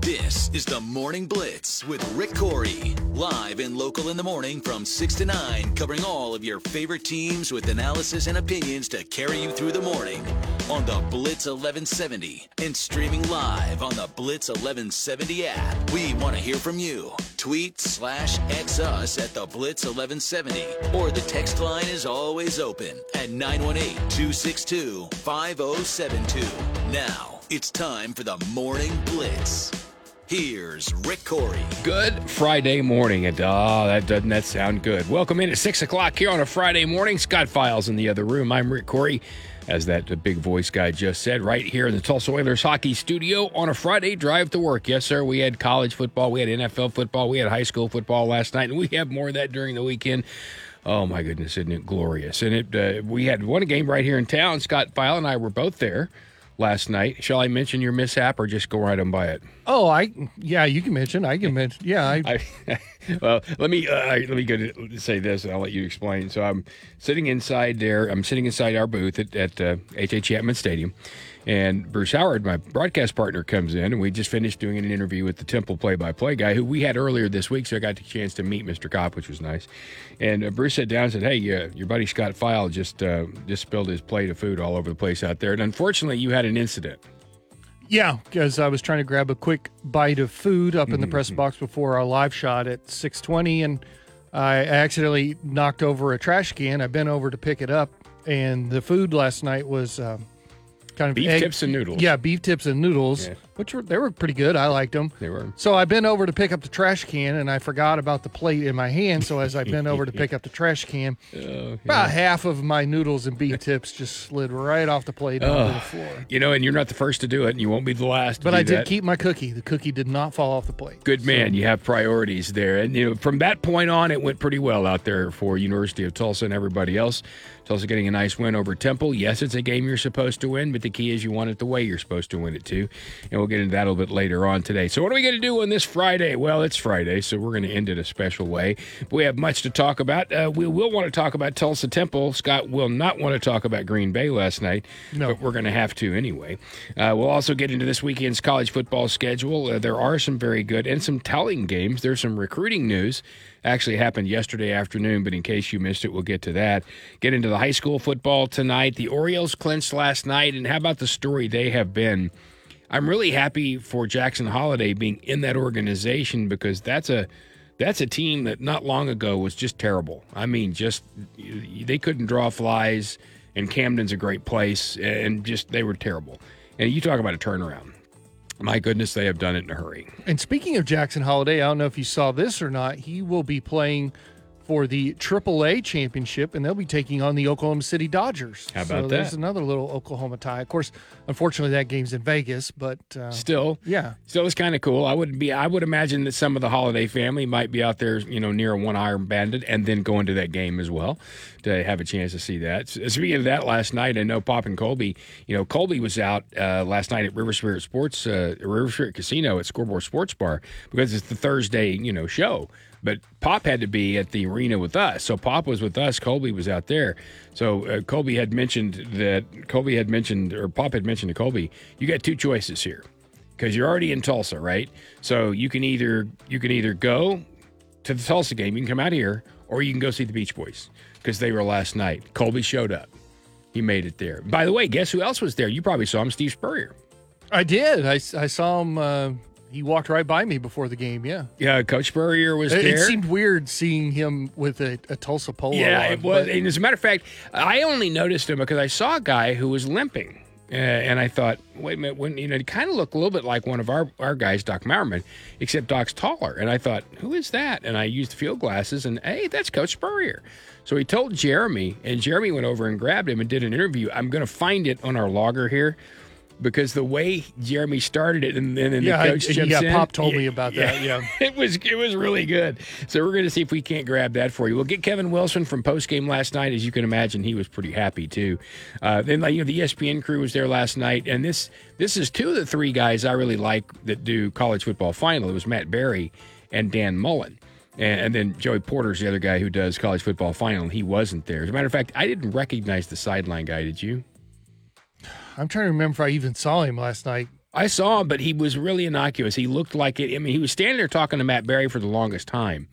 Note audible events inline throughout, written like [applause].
This is the Morning Blitz with Rick Couri. Live and local in the morning from 6 to 9, covering all of your favorite teams with analysis and opinions to carry you through the morning. On the Blitz 1170 and streaming live on the Blitz 1170 app. We want to hear from you. Tweet slash X us at the Blitz 1170 or the text line is always open at 918 262 5072. Now it's time for the Morning Blitz. Here's Rick Couri. Good Friday morning. And oh, that doesn't that sound good? Welcome in at six o'clock here on a Friday morning. Scott Pfeil's in the other room. I'm Rick Couri, as that big voice guy just said, right here in the Tulsa Oilers hockey studio on a Friday drive to work. Yes, sir. We had college football, we had NFL football, we had high school football last night, and we have more of that during the weekend. Oh my goodness, isn't it glorious? And it uh, we had one game right here in town. Scott Pfeil and I were both there last night. Shall I mention your mishap or just go right on by it? Oh, I yeah, you can mention. I can mention. Yeah, I, I [laughs] well, let me uh, let me go to say this, and I'll let you explain. So I'm sitting inside there. I'm sitting inside our booth at, at uh, H.H. Chapman Stadium, and Bruce Howard, my broadcast partner, comes in, and we just finished doing an interview with the Temple play-by-play guy who we had earlier this week. So I got the chance to meet Mr. Kopp, which was nice. And uh, Bruce sat down and said, "Hey, uh, your buddy Scott Pfeil just uh, just spilled his plate of food all over the place out there, and unfortunately, you had an incident." yeah, because I was trying to grab a quick bite of food up in the press box before our live shot at six twenty, and I accidentally knocked over a trash can. I bent over to pick it up, and the food last night was um, kind of Beef egg- tips and noodles. Yeah, beef tips and noodles, Yeah. Which were they were pretty good. I liked them. They were. So I bent over to pick up the trash can, and I forgot about the plate in my hand. So as I bent over to pick up the trash can, [laughs] Oh, about half of my noodles and beef tips just slid right off the plate onto the floor. You know, and you're not the first to do it, and you won't be the last. to But I did that. keep my cookie. The cookie did not fall off the plate. Good man, you have priorities there, and you know from that point on, it went pretty well out there for University of Tulsa and everybody else. Tulsa getting a nice win over Temple. Yes, it's a game you're supposed to win, but the key is you want it the way you're supposed to win it too. And we'll get into that a little bit later on today. So, what are we going to do on this Friday? Well, it's Friday, so we're going to end it a special way. But we have much to talk about. Uh, we will want to talk about Tulsa Temple. Scott will not want to talk about Green Bay last night, No. but we're going to have to anyway. Uh, we'll also get into this weekend's college football schedule. Uh, there are some very good and some telling games. There's some recruiting news. Actually happened yesterday afternoon, but in case you missed it, we'll get to that. Get into the high school football tonight. The Orioles clinched last night, and how about the story they have been? I'm really happy for Jackson Holliday being in that organization because that's a that's a team that not long ago was just terrible. I mean, just they couldn't draw flies, and Camden's a great place, and just they were terrible. And you talk about a turnaround. My goodness, they have done it in a hurry. And speaking of Jackson Holliday, I don't know if you saw this or not. He will be playing for the AAA championship, and they'll be taking on the Oklahoma City Dodgers. How about so There's another little Oklahoma tie. Of course, unfortunately, that game's in Vegas, but uh, Still, yeah. Still, it's kind of cool. I would be. I would imagine that some of the Holliday family might be out there, you know, near a one iron bandit, and then going to that game as well to have a chance to see that. Speaking of that, last night I know Pop and Colby. You know, Colby was out uh, last night at River Spirit Sports, uh, River Spirit Casino at Scoreboard Sports Bar because it's the Thursday, you know, show. But Pop had to be at the arena with us, so Pop was with us. Colby was out there. So uh, Colby had mentioned that Colby had mentioned, or Pop had mentioned to Colby, you got two choices here because you're already in Tulsa, right? So you can either you can either go to the Tulsa game, you can come out here, or you can go see the Beach Boys because they were last night. Colby showed up. He made it there. By the way, guess who else was there? You probably saw him, Steve Spurrier. I did. I, I saw him. Uh, he walked right by me before the game. Yeah. Yeah, Coach Spurrier was It, there. it seemed weird seeing him with a, a Tulsa polo. Yeah, on, it was. but- And as a matter of fact, I only noticed him because I saw a guy who was limping. Uh, and I thought, wait a minute, when you know, he kind of looked a little bit like one of our, our guys, Doc Mowerman, except Doc's taller. And I thought, who is that? And I used field glasses, and hey, that's Coach Spurrier. So he told Jeremy, and Jeremy went over and grabbed him and did an interview. I'm going to find it on our logger here because the way Jeremy started it, and then Yeah, the I- coach jumps yeah, in. Pop told me about that, yeah. [laughs] it was it was really good. So we're going to see if we can't grab that for you. We'll get Kevin Wilson from post game last night. As you can imagine, he was pretty happy too. Uh, then like you know the ESPN crew was there last night, and this this is two of the three guys I really like that do college football final. It was Matt Barrie and Dan Mullen. And, and then Joey Porter's the other guy who does college football final, and he wasn't there. As a matter of fact, I didn't recognize the sideline guy. Did you? I'm trying to remember if I even saw him last night. I saw him, but he was really innocuous. He looked like it. I mean, he was standing there talking to Matt Barrie for the longest time.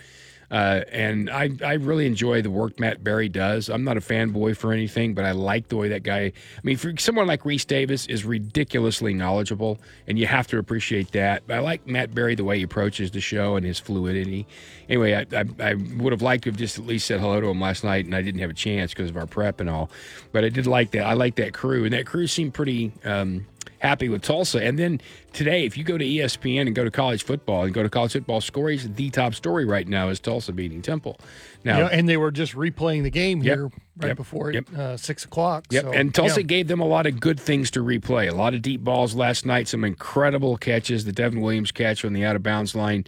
Uh, and I, I really enjoy the work Matt Barrie does. I'm not a fanboy for anything, but I like the way that guy. I mean, for someone like Rece Davis is ridiculously knowledgeable, and you have to appreciate that. But I like Matt Barrie the way he approaches the show and his fluidity. Anyway, I, I, I would have liked to have just at least said hello to him last night, and I didn't have a chance because of our prep and all. But I did like that. I like that crew, and that crew seemed pretty. Um, happy with Tulsa. And then today, if you go to ESPN and go to college football and go to college football stories, the top story right now is Tulsa beating Temple. Now, You know, and they were just replaying the game Yep. here right Yep. before Yep. uh, six o'clock. Yep, So, and Tulsa yeah. gave them a lot of good things to replay. A lot of deep balls last night, some incredible catches. The Devin Williams catch on the out of bounds line,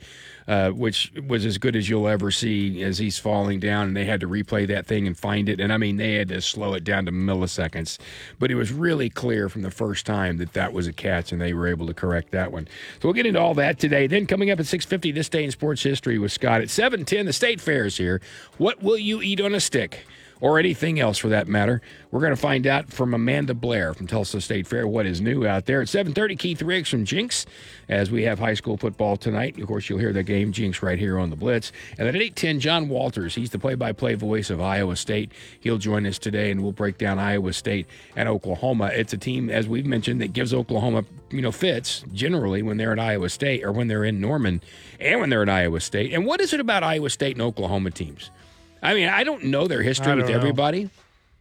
uh, which was as good as you'll ever see as he's falling down, and they had to replay that thing and find it. And I mean, they had to slow it down to milliseconds, but it was really clear from the first time that that was a catch, and they were able to correct that one. So we'll get into all that today. Then coming up at six fifty, this day in sports history with Scott at seven ten. The state fair is here. What will you eat on a stick? Or anything else for that matter. We're going to find out from Amanda Blair from Tulsa State Fair what is new out there. At 7:30, Keith Riggs from Jenks, as we have high school football tonight. Of course, you'll hear the game Jenks right here on the Blitz. And then at 8:10, John Walters. He's the play-by-play voice of Iowa State. He'll join us today, and we'll break down Iowa State and Oklahoma. It's a team, as we've mentioned, that gives Oklahoma, you know, fits generally when they're at Iowa State or when they're in Norman, and when they're at Iowa State. And what is it about Iowa State and Oklahoma teams? I mean, I don't know their history with know. everybody,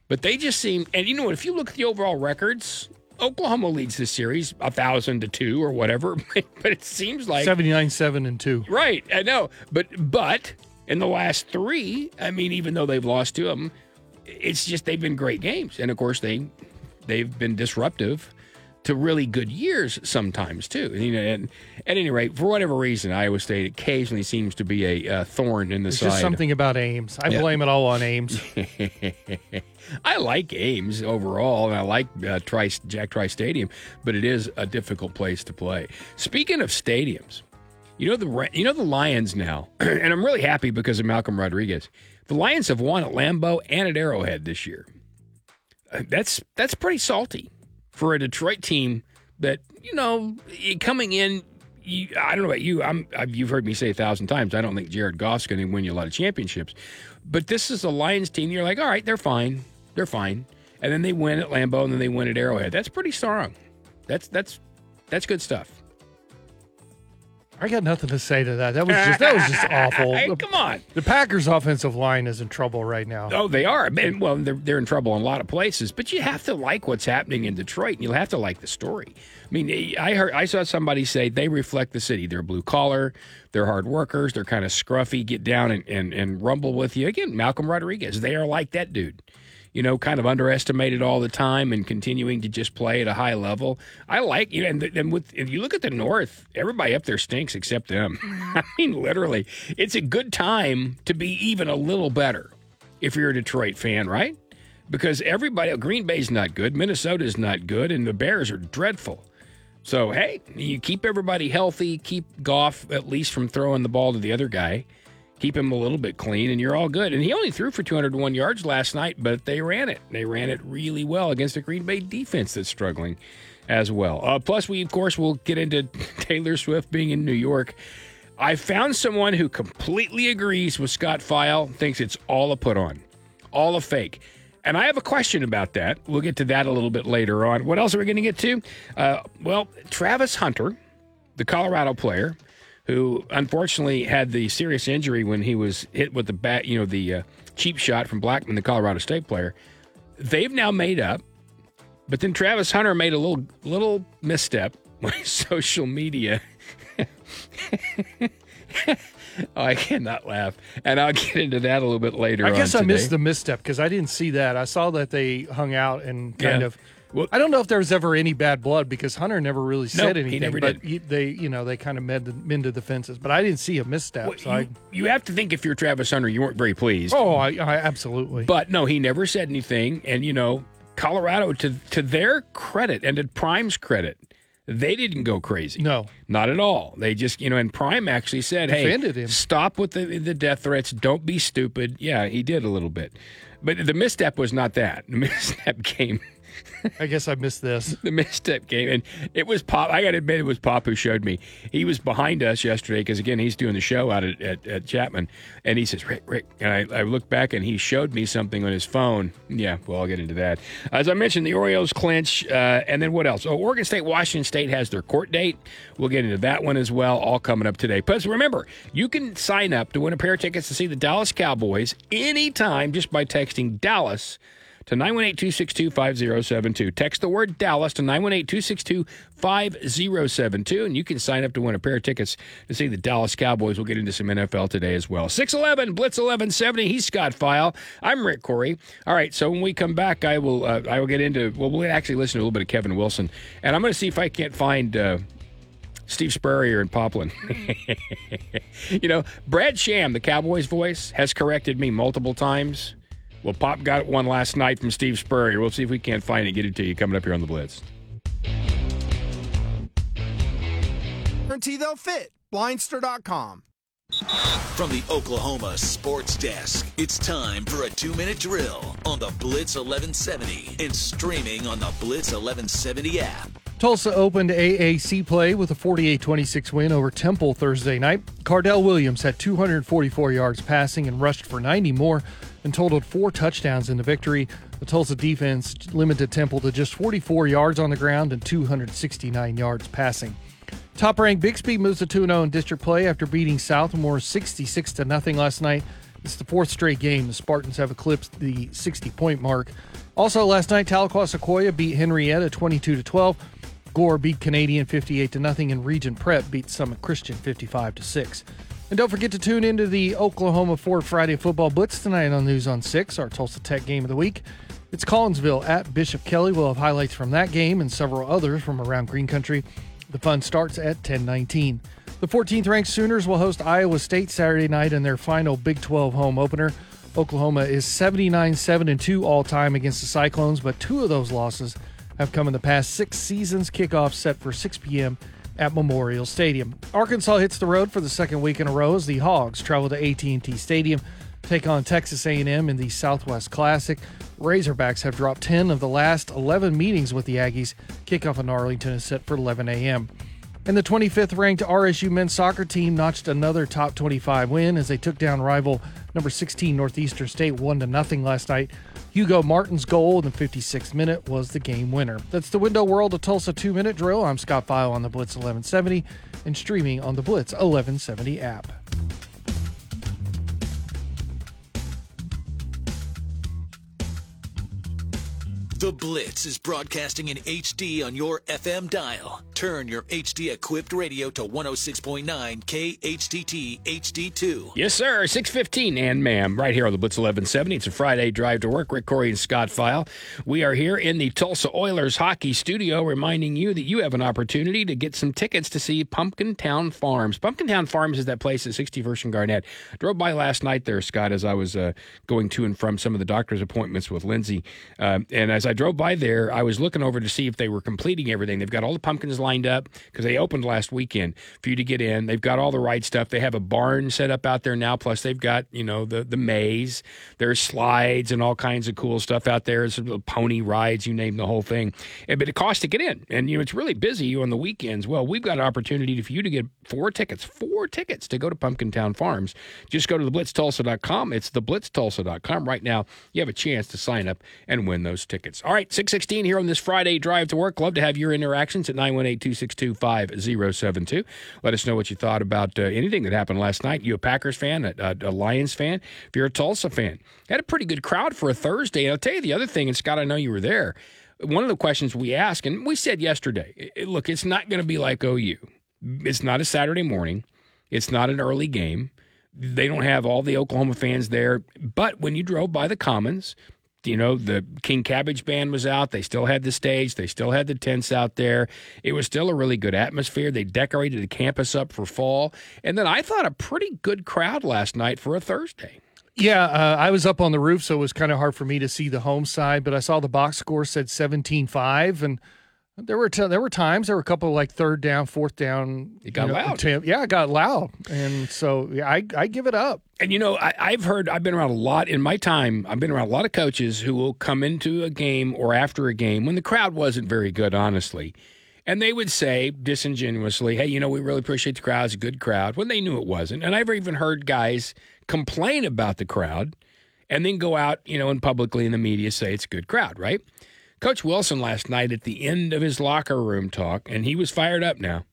but they just seem. And you know what? If you look at the overall records, Oklahoma leads this series a thousand to two or whatever. [laughs] but it seems like 79, seven, and two. right. I know, but but in the last three, I mean, even though they've lost to them, it's just they've been great games, and of course they they've been disruptive to really good years sometimes too. And, you know, and at any rate, for whatever reason, Iowa State occasionally seems to be a uh, thorn in the It's side. just something about Ames. I Yeah. blame it all on Ames. [laughs] I like Ames overall, and I like uh, Tri- Jack Trice Stadium, but it is a difficult place to play. Speaking of stadiums, you know the you know the Lions now, [clears throat] and I'm really happy because of Malcolm Rodriguez. The Lions have won at Lambeau and at Arrowhead this year. Uh, That's that's pretty salty for a Detroit team that you know coming in. You, I don't know about you. I'm. I've, you've heard me say a thousand times. I don't think Jared Goff's going to win you a lot of championships, but this is a Lions team. You're like, all right, they're fine. They're fine. And then they win at Lambeau, and then they win at Arrowhead. That's pretty strong. That's that's that's good stuff. I got nothing to say to that. That was just that was just [laughs] awful. Hey, come on. the Packers' offensive line is in trouble right now. Oh, they are. And, well, they're, they're in trouble in a lot of places, but you have to like what's happening in Detroit, and you'll have to like the story. I mean, I heard, I saw somebody say they reflect the city. They're blue collar, they're hard workers, they're kind of scruffy, get down and, and, and rumble with you. Again, Malcolm Rodriguez, they are like that dude. You know, kind of underestimated all the time and continuing to just play at a high level. I like you know, and, and with if you look at the North, everybody up there stinks except them. [laughs] I mean, literally, it's a good time to be even a little better if you're a Detroit fan, right? Because everybody, Green Bay's not good, Minnesota's not good, and the Bears are dreadful. So, hey, you keep everybody healthy, keep Goff at least from throwing the ball to the other guy, keep him a little bit clean, and you're all good. And he only threw for 201 yards last night, but they ran it. They ran it really well against a Green Bay defense that's struggling as well. Uh, plus, we, of course, will get into [laughs] Taylor Swift being in New York. I found someone who completely agrees with Scott Pfeil, thinks it's all a put on, all a fake. And I have a question about that. We'll get to that a little bit later on. What else are we going to get to? Uh, well, Travis Hunter, the Colorado player, who unfortunately had the serious injury when he was hit with the bat, you know, the uh, cheap shot from Blackman, the Colorado State player. They've now made up, but then Travis Hunter made a little little misstep [laughs] on social media. [laughs] oh, I cannot laugh, and I'll get into that a little bit later. I guess I missed the misstep because I didn't see that. I saw that they hung out and kind Yeah. of. Well- I don't know if there was ever any bad blood because Hunter never really said he anything. never but did. he- they, you know, they kind of mended, mended the fences. But I didn't see a misstep. Well, so you, I, you have to think if you're Travis Hunter, you weren't very pleased. oh, I, I absolutely. But no, he never said anything. And you know, Colorado, to to their credit and to Prime's credit, they didn't go crazy. no, Not at all. They just, you know, and Prime actually said, "Hey, stop with the the death threats. Don't be stupid." Yeah, he did a little bit, but the misstep was not that. The [laughs] misstep came I guess I missed this. [laughs] the misstep game, and it was Pop. I got to admit, it was Pop who showed me. He was behind us yesterday because again, he's doing the show out at, at, at Chapman, and he says, "Rick, Rick," and I, I looked back and he showed me something on his phone. Yeah, well, I'll get into that. As I mentioned, the Orioles clinch, uh, and then what else? Oh, Oregon State, Washington State has their court date. We'll get into that one as well. All coming up today. But remember, you can sign up to win a pair of tickets to see the Dallas Cowboys anytime just by texting Dallas to 918-262-5072. Text the word Dallas to 918-262-5072 and you can sign up to win a pair of tickets to see the Dallas Cowboys. We'll get into some NFL today as well. 611 Blitz 1170. He's Scott Pfeil. I'm Rick Couri. All right, so when we come back I will uh, I will get into well we'll actually listen to a little bit of Kevin Wilson and I'm going to see if I can't find uh, Steve Spurrier and Poplin. [laughs] you know, Brad Sham, the Cowboys voice, has corrected me multiple times. Well, Pop got one last night from Steve Spurrier. We'll see if we can't find it. Get it to you coming up here on the Blitz. Guarantee they'll fit. Blindster.com. From the Oklahoma Sports Desk, it's time for a two minute drill on the Blitz 1170 and streaming on the Blitz 1170 app. Tulsa opened AAC play with a 48 26 win over Temple Thursday night. Cardell Williams had 244 yards passing and rushed for 90 more and totaled four touchdowns in the victory. The Tulsa defense limited Temple to just 44 yards on the ground and 269 yards passing. Top ranked Bixby moves to 2 0 in district play after beating Southmoore 66 to nothing last night. It's the fourth straight game. The Spartans have eclipsed the 60 point mark. Also, last night, Tahlequah Sequoyah beat Henryetta 22 to 12. Gore beat Canadian 58 to nothing, and Regent Prep beat Summit Christian 55 to 6. And don't forget to tune into the Oklahoma Ford Friday Football Blitz tonight on News on 6, our Tulsa Tech game of the week. It's Collinsville at Bishop Kelly. We'll have highlights from that game and several others from around Green Country. The fun starts at 1019. The 14th ranked Sooners will host Iowa State Saturday night in their final Big 12 home opener. Oklahoma is 79 7 and 2 all time against the Cyclones, but two of those losses have come in the past six seasons. Kickoff set for 6 p.m. at Memorial Stadium. Arkansas hits the road for the second week in a row as the Hogs travel to AT&T Stadium, take on Texas A&M in the Southwest Classic. Razorbacks have dropped 10 of the last 11 meetings with the Aggies. Kickoff in Arlington is set for 11 a.m. And the 25th ranked RSU men's soccer team notched another top 25 win as they took down rival number 16 Northeastern State 1 to nothing last night. Hugo Martin's goal in the 56th minute was the game winner. That's the Window World of Tulsa 2 minute drill. I'm Scott Pfeil on the Blitz 1170 and streaming on the Blitz 1170 app. The Blitz is broadcasting in HD on your FM dial. Turn your HD equipped radio to 106.9 KHTT HD2. Yes, sir. 615 and ma'am, right here on the Blitz 1170. It's a Friday drive to work. Rick Couri and Scott Pfeil. We are here in the Tulsa Oilers hockey studio reminding you that you have an opportunity to get some tickets to see Pumpkin Town Farms. Pumpkin Town Farms is that place at 61st and Garnett. drove by last night there, Scott, as I was uh, going to and from some of the doctor's appointments with Lindsay. Uh, and as I drove by there, I was looking over to see if they were completing everything. They've got all the pumpkins lined up because they opened last weekend for you to get in. They've got all the right stuff. They have a barn set up out there now. Plus, they've got you know the the maze. There's slides and all kinds of cool stuff out there. There's pony rides, you name the whole thing. And, but it costs to get in, and you know it's really busy on the weekends. Well, we've got an opportunity for you to get four tickets, four tickets to go to Pumpkin Town Farms. Just go to theblitztulsa.com. It's theblitztulsa.com right now. You have a chance to sign up and win those tickets. All right, 616 here on this Friday drive to work. Love to have your interactions at 918-262-5072. Let us know what you thought about uh, anything that happened last night. You a Packers fan, a, a, a, Lions fan, if you're a Tulsa fan. Had a pretty good crowd for a Thursday. And I'll tell you the other thing, and Scott, I know you were there. One of the questions we asked, and we said yesterday, look, it's not going to be like OU. It's not a Saturday morning. It's not an early game. They don't have all the Oklahoma fans there. But when you drove by the Commons, you know, the King Cabbage Band was out. They still had the stage. They still had the tents out there. It was still a really good atmosphere. They decorated the campus up for fall. And then I thought a pretty good crowd last night for a Thursday. Yeah, uh, I was up on the roof, so it was kind of hard for me to see the home side, but I saw the box score said 17 5. And There were t- there were times there were a couple of like third down, fourth down. It got you know, loud. attempt- yeah, it got loud, and so yeah, I I give it up. And you know, I, I've heard, I've been around a lot in my time. I've been around a lot of coaches who will come into a game or after a game when the crowd wasn't very good, honestly. And they would say disingenuously, hey, you know, we really appreciate the crowd. It's a good crowd when they knew it wasn't. And I've even heard guys complain about the crowd and then go out, you know, and publicly in the media say it's a good crowd, right? Coach Wilson last night at the end of his locker room talk, and he was fired up now.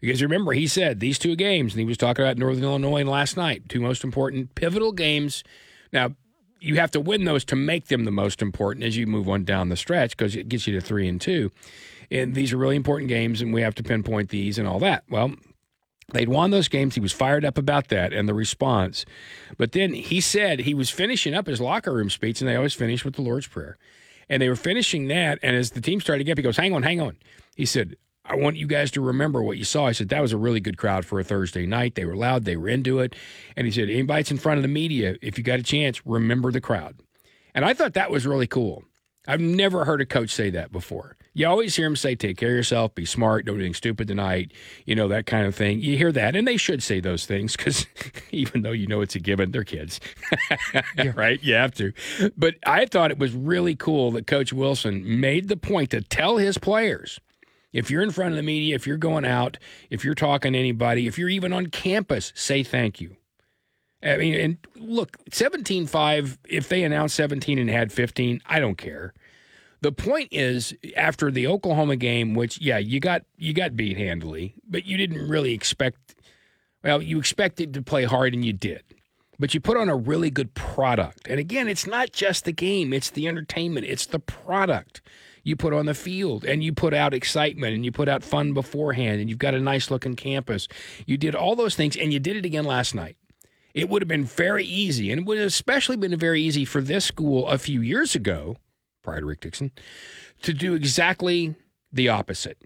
Because remember, he said these two games, and he was talking about Northern Illinois and last night, two most important pivotal games. Now, you have to win those to make them the most important as you move on down the stretch because it gets you to three and two. And these are really important games, and we have to pinpoint these and all that. Well, they'd won those games. He was fired up about that and the response. But then he said he was finishing up his locker room speech, and they always finish with the Lord's Prayer. And they were finishing that, and as the team started to get he goes, "Hang on, hang on." He said, "I want you guys to remember what you saw." I said that was a really good crowd for a Thursday night. They were loud, they were into it, and he said, "Anybody that's in front of the media, if you got a chance, remember the crowd." And I thought that was really cool. I've never heard a coach say that before. You always hear them say, take care of yourself, be smart, don't do anything stupid tonight, you know, that kind of thing. You hear that, and they should say those things because [laughs] even though you know it's a given, they're kids, [laughs] right? You have to. But I thought it was really cool that Coach Wilson made the point to tell his players if you're in front of the media, if you're going out, if you're talking to anybody, if you're even on campus, say thank you. I mean, and look, 17 5, if they announced 17 and had 15, I don't care. The point is, after the Oklahoma game, which yeah, you got you got beat handily, but you didn't really expect. Well, you expected to play hard, and you did. But you put on a really good product, and again, it's not just the game; it's the entertainment, it's the product you put on the field, and you put out excitement, and you put out fun beforehand, and you've got a nice looking campus. You did all those things, and you did it again last night. It would have been very easy, and it would have especially been very easy for this school a few years ago prior to Rick Dickson, to do exactly the opposite.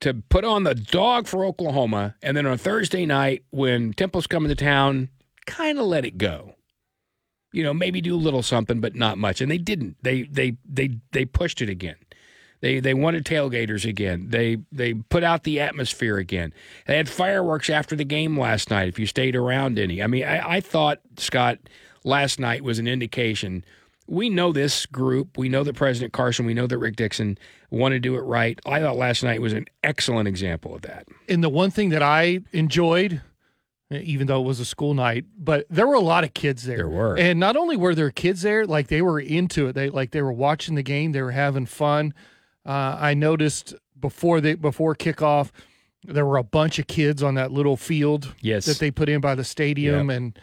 To put on the dog for Oklahoma, and then on Thursday night, when Temple's coming to town, kind of let it go. You know, maybe do a little something, but not much. And they didn't. They they they they pushed it again. They they wanted tailgaters again. They they put out the atmosphere again. They had fireworks after the game last night. If you stayed around any, I mean, I, I thought Scott last night was an indication we know this group. We know that President Carson, we know that Rick Dickson want to do it right. I thought last night was an excellent example of that. And the one thing that I enjoyed, even though it was a school night, but there were a lot of kids there. There were. and not only were there kids there, like they were into it. They like they were watching the game. They were having fun. Uh, I noticed before they before kickoff, there were a bunch of kids on that little field Yes. that they put in by the stadium, and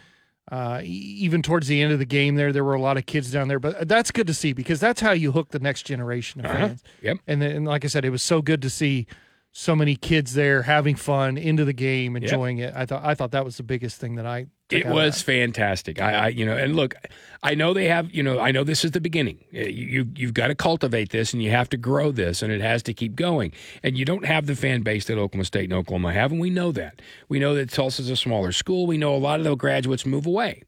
uh, even towards the end of the game, there there were a lot of kids down there. But that's good to see because that's how you hook the next generation of Uh-huh. fans. Yep. And then, and like I said, it was so good to see so many kids there having fun into the game, enjoying it. I thought I thought that was the biggest thing that I. It was fantastic. I, I, you know, and look, I know they have, you know, I know this is the beginning. Uh, You, you you've got to cultivate this, and you have to grow this, and it has to keep going. And you don't have the fan base that Oklahoma State and Oklahoma have, and we know that. We know that Tulsa's a smaller school. We know a lot of the graduates move away.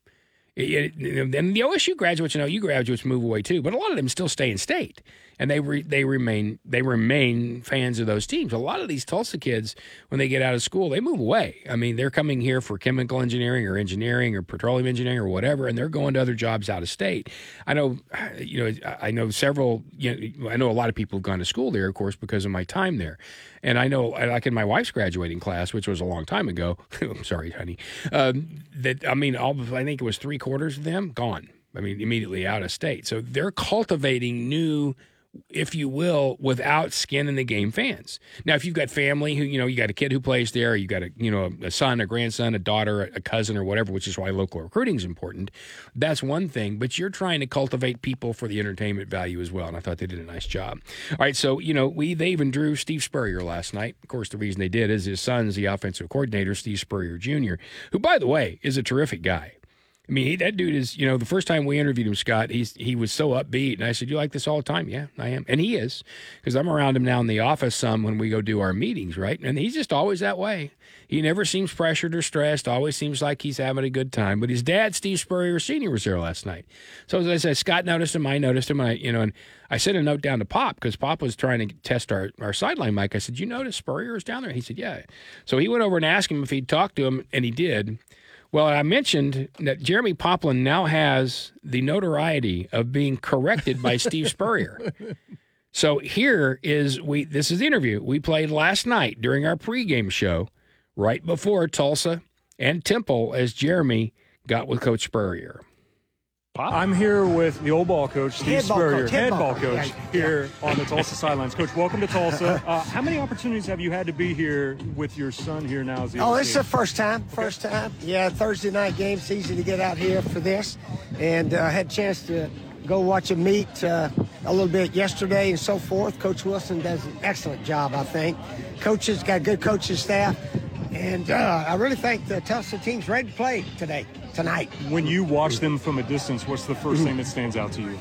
It- it- and the OSU graduates and OU graduates move away too, but a lot of them still stay in state, and they re, they remain they remain fans of those teams. A lot of these Tulsa kids, when they get out of school, they move away. I mean, they're coming here for chemical engineering or engineering or petroleum engineering or whatever, and they're going to other jobs out of state. I know, you know, I know several. You know, I know a lot of people have gone to school there, of course, because of my time there. And I know, like in my wife's graduating class, which was a long time ago. [laughs] I'm sorry, honey. Um, that I mean, all I think it was three quarters of them gone. I mean, immediately out of state. So they're cultivating new, if you will, without skin in the game fans. Now, if you've got family who, you know, you got a kid who plays there, you got a, you know, a son, a grandson, a daughter, a cousin, or whatever, which is why local recruiting is important. That's one thing. But you're trying to cultivate people for the entertainment value as well. And I thought they did a nice job. All right, so you know, we they even drew Steve Spurrier last night. Of course, the reason they did is his son's the offensive coordinator, Steve Spurrier Jr., who, by the way, is a terrific guy. I mean, he, that dude is, you know, the first time we interviewed him, Scott, he's he was so upbeat. And I said, You like this all the time? Yeah, I am. And he is, because I'm around him now in the office some when we go do our meetings, right? And he's just always that way. He never seems pressured or stressed, always seems like he's having a good time. But his dad, Steve Spurrier Sr., was there last night. So as I said, Scott noticed him, I noticed him, and I, you know, and I sent a note down to Pop because Pop was trying to test our, our sideline mic. I said, You notice Spurrier is down there? He said, Yeah. So he went over and asked him if he'd talked to him, and he did. Well, I mentioned that Jeremy Poplin now has the notoriety of being corrected by [laughs] Steve Spurrier. So here is we this is the interview we played last night during our pregame show, right before Tulsa and Temple, as Jeremy got with Coach Spurrier. I'm here with the old ball coach, Steve Head ball Spurrier, coach, head head ball. ball coach, Yeah, here on the Tulsa sidelines. Coach, welcome to Tulsa. [laughs] Uh, how many opportunities have you had to be here with your son here now? As the Oh, this is the first time. First time. Yeah, Thursday night game. It's easy to get out here for this, and uh, had a chance to go watch him meet uh, a little bit yesterday and so forth. Coach Wilson does an excellent job, I think. Coaches got good coaching staff, and uh, I really think the Tulsa team's ready to play today, tonight. When you watch them from a distance, what's the first thing that stands out to you?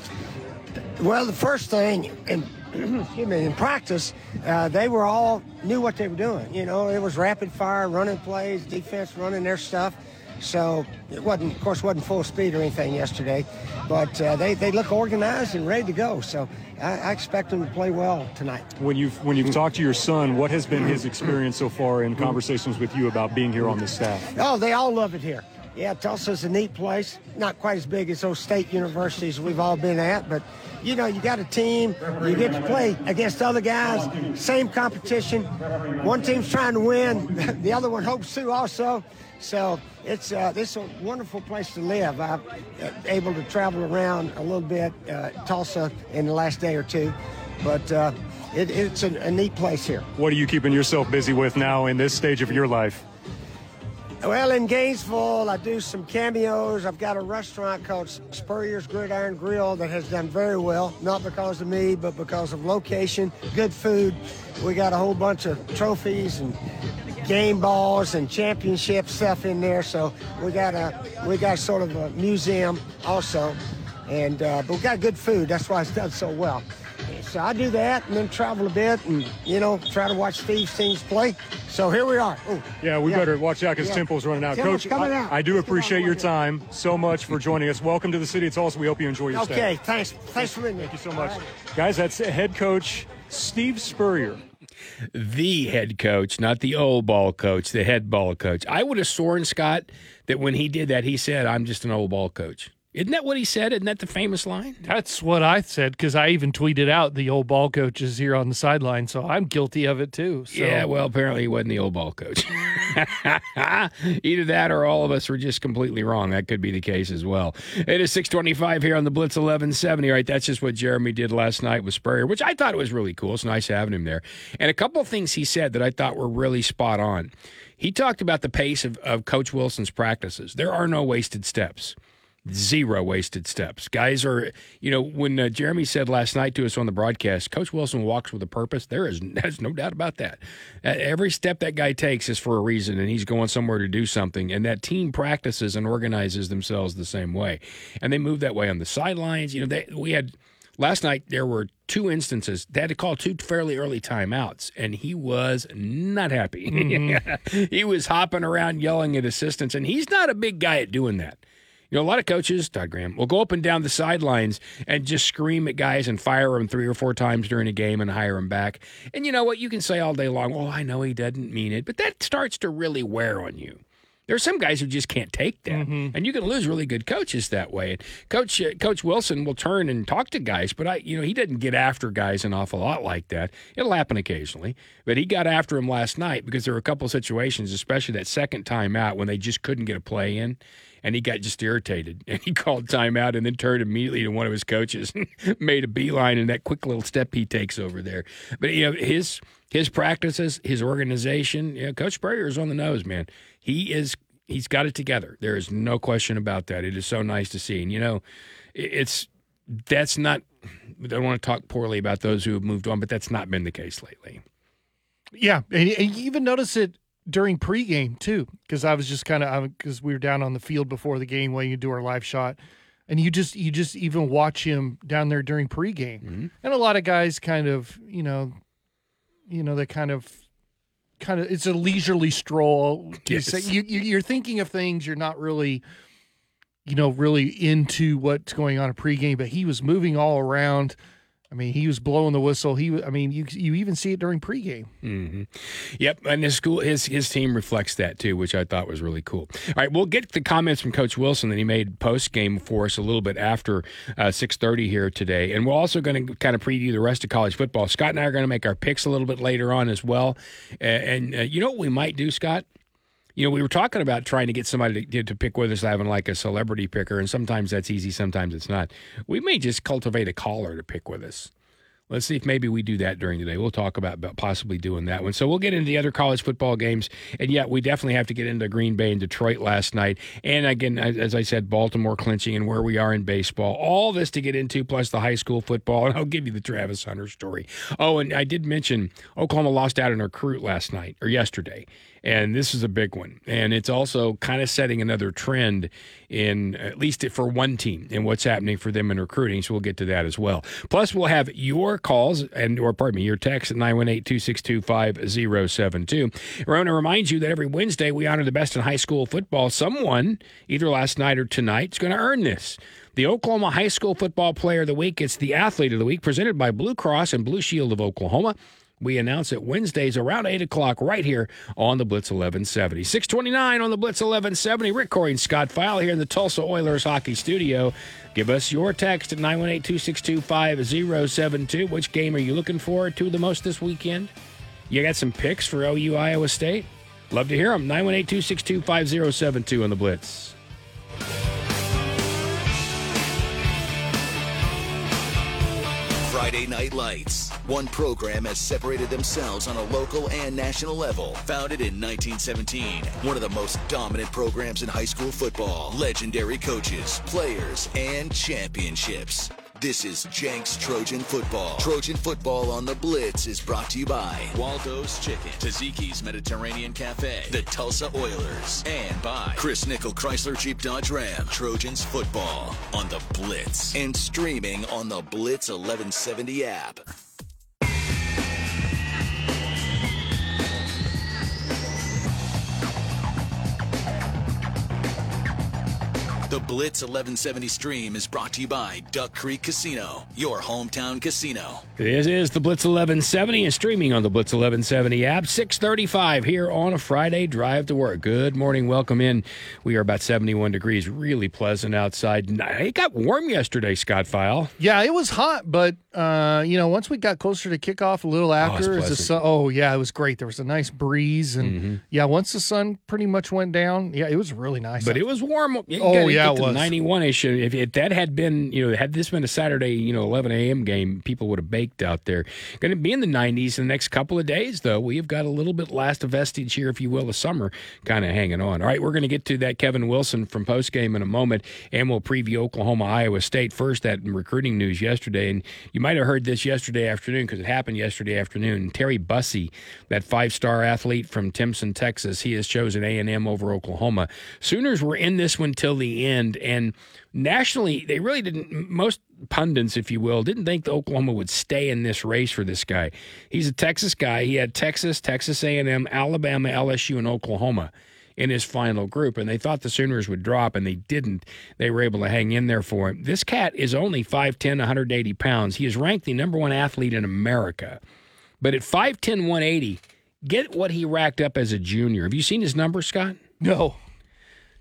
Well, the first thing, in, [clears throat] excuse me, in practice, uh, they were all knew what they were doing. You know, it was rapid fire, running plays, defense running their stuff. So it wasn't, of course, wasn't full speed or anything yesterday, but uh, they they look organized and ready to go. So I, I expect them to play well tonight. When you've when you've talked to your son, what has been his experience so far in conversations with you about being here on the staff? Oh, they all love it here. Yeah, Tulsa's a neat place. Not quite as big as those state universities we've all been at, but you know, you got a team, you get to play against other guys, same competition. One team's trying to win, [laughs] the other one hopes to also. So it's uh, it's a wonderful place to live. I'm uh, able to travel around a little bit uh, Tulsa in the last day or two, but uh, it, it's a, a neat place here. What are you keeping yourself busy with now in this stage of your life? Well, in Gainesville, I do some cameos. I've got a restaurant called Spurrier's Gridiron Grill that has done very well, not because of me, but because of location, good food. We got a whole bunch of trophies and game balls and championship stuff in there. So we got a we got sort of a museum also, and uh, but we got good food. That's why it's done so well. So I do that and then travel a bit and you know try to watch Steve's teams play. So here we are. Ooh. Yeah, we Yeah. better watch out because Yeah. Temple's running out. Temple's Coach, coming I, out. I do Let's appreciate your time so much for joining us. Welcome to the city of Tulsa. We hope you enjoy your stay. Okay, thanks. Thanks for being Thank you so much. Guys, that's head coach Steve Spurrier. the head coach, not the old ball coach, the head ball coach. I would have sworn, Scott, that when he did that, he said, I'm just an old ball coach. Isn't that what he said? Isn't that the famous line? That's what I said because I even tweeted out the old ball coaches here on the sideline, so I'm guilty of it too. So. Yeah, well, apparently he wasn't the old ball coach. [laughs] Either that or all of us were just completely wrong. That could be the case as well. It is 625 here on the Blitz 1170. Right, that's just what Jeremy did last night with Spurrier, which I thought was really cool. It's nice having him there. And a couple of things he said that I thought were really spot on. He talked about the pace of, of Coach Wilson's practices. There are no wasted steps zero wasted steps. Guys are, you know, when uh, Jeremy said last night to us on the broadcast, Coach Wilson walks with a purpose. There is, [laughs] there's no doubt about that. Uh, every step that guy takes is for a reason, and he's going somewhere to do something. And that team practices and organizes themselves the same way, and they move that way on the sidelines. You know, they, we had last night there were two instances they had to call two fairly early timeouts and he was not happy [laughs] he was hopping around yelling at assistants and he's not a big guy at doing that you know, a lot of coaches, Todd Graham, will go up and down the sidelines and just scream at guys and fire them three or four times during a game and hire them back. And you know what? You can say all day long, well, I know he doesn't mean it, but that starts to really wear on you. There are some guys who just can't take that, and you can lose really good coaches that way. And Coach uh, Coach Wilson will turn and talk to guys, but I, you know, he doesn't get after guys an awful lot like that. It'll happen occasionally, but he got after him last night because there were a couple of situations, especially that second time out when they just couldn't get a play in, and he got just irritated [laughs] and he called timeout and then turned immediately to one of his coaches, and [laughs] made a beeline and that quick little step he takes over there. But you know his his practices, his organization, you know, Coach Spurrier is on the nose, man. He is he's got it together. There is no question about that. It is so nice to see. And you know, it's that's not I don't want to talk poorly about those who have moved on, but that's not been the case lately. Yeah, and, and you even notice it during pregame too, because I was just kind of because we were down on the field before the game waiting you do our live shot, and you just you just even watch him down there during pregame, Mm-hmm. and a lot of guys kind of you know, you know they kind of kind of it's a leisurely stroll. You Yes. say- you, you you're thinking of things you're not really. You know, really into what's going on in pregame, but he was moving all around. I mean, he was blowing the whistle. He, I mean, you you even see it during pregame. Yep, and his school, his his team reflects that too, which I thought was really cool. All right, we'll get the comments from Coach Wilson that he made post game for us a little bit after uh, six thirty here today, and we're also going to kind of preview the rest of college football. Scott and I are going to make our picks a little bit later on as well, A- and uh, you know what we might do, Scott. You know, we were talking about trying to get somebody to, to pick with us, having like a celebrity picker, and sometimes that's easy, sometimes it's not. We may just cultivate a caller to pick with us. Let's see if maybe we do that during the day. We'll talk about, about possibly doing that one. So we'll get into the other college football games. And yet, we definitely have to get into Green Bay and Detroit last night. And again, as I said, Baltimore clinching and where we are in baseball. All this to get into, plus the high school football. [laughs] And I'll give you the Travis Hunter story. Oh, and I did mention Oklahoma lost out in a recruit last night or yesterday. And this is a big one. And it's also kind of setting another trend in, at least for one team, and what's happening for them in recruiting. So we'll get to that as well. Plus, we'll have your calls and, or pardon me, your text at 918 262 5072. I want to remind you that every Wednesday we honor the best in high school football. Someone, either last night or tonight, is going to earn this. The Oklahoma High School Football Player of the Week. It's the Athlete of the Week presented by Blue Cross and Blue Shield of Oklahoma. We announce it Wednesdays around 8 o'clock right here on the Blitz 1170. 629 on the Blitz 1170. Rick Couri and Scott Pfeil here in the Tulsa Oilers Hockey Studio. Give us your text at 918 262 5072. Which game are you looking forward to the most this weekend? You got some picks for OU Iowa State? Love to hear them. 918 262 5072 on the Blitz. Friday Night Lights. One program has separated themselves on a local and national level. Founded in 1917, one of the most dominant programs in high school football. Legendary coaches, players, and championships. This is Jenks Trojan Football. Trojan Football on the Blitz is brought to you by Waldo's Chicken, Taziki's Mediterranean Cafe, the Tulsa Oilers, and by Chris Nickel Chrysler Jeep Dodge Ram. Trojans Football on the Blitz and streaming on the Blitz 1170 app. The Blitz 1170 stream is brought to you by Duck Creek Casino, your hometown casino. This is the Blitz 1170 and streaming on the Blitz 1170 app. 635 here on a Friday drive to work. Good morning. Welcome in. We are about 71 degrees. Really pleasant outside. It got warm yesterday, Scott Pfeil. Yeah, it was hot, but uh, you know, once we got closer to kickoff, a little after, as the pleasant. sun, oh yeah, it was great. There was a nice breeze, and Mm-hmm. yeah, once the sun pretty much went down, yeah, it was really nice. But it was warm. You Oh, gotta yeah, get it was. 91 ish. If, if that had been, you know, had this been a Saturday, you know, 11 a.m. game, people would have baked out there. Going to be in the 90s in the next couple of days, though. We have got a little bit last vestige here, if you will, of summer kind of hanging on. All right, we're going to get to that Kevin Wilson from postgame in a moment, and we'll preview Oklahoma, Iowa State first. That recruiting news yesterday, and you might have heard this yesterday afternoon because it happened yesterday afternoon. Terry Bussey, that five-star athlete from Timpson, Texas, he has chosen A&M over Oklahoma. Sooners were in this one till the end, and nationally, they really didn't. Most pundits, if you will, didn't think Oklahoma would stay in this race for this guy. He's a Texas guy. He had Texas, Texas A&M, Alabama, LSU, and Oklahoma in his final group, and they thought the Sooners would drop, and they didn't. They were able to hang in there for him. This cat is only 5'10", 180 pounds. He is ranked the number one athlete in America. But at 5'10", 180, get what he racked up as a junior. Have you seen his numbers, Scott? no,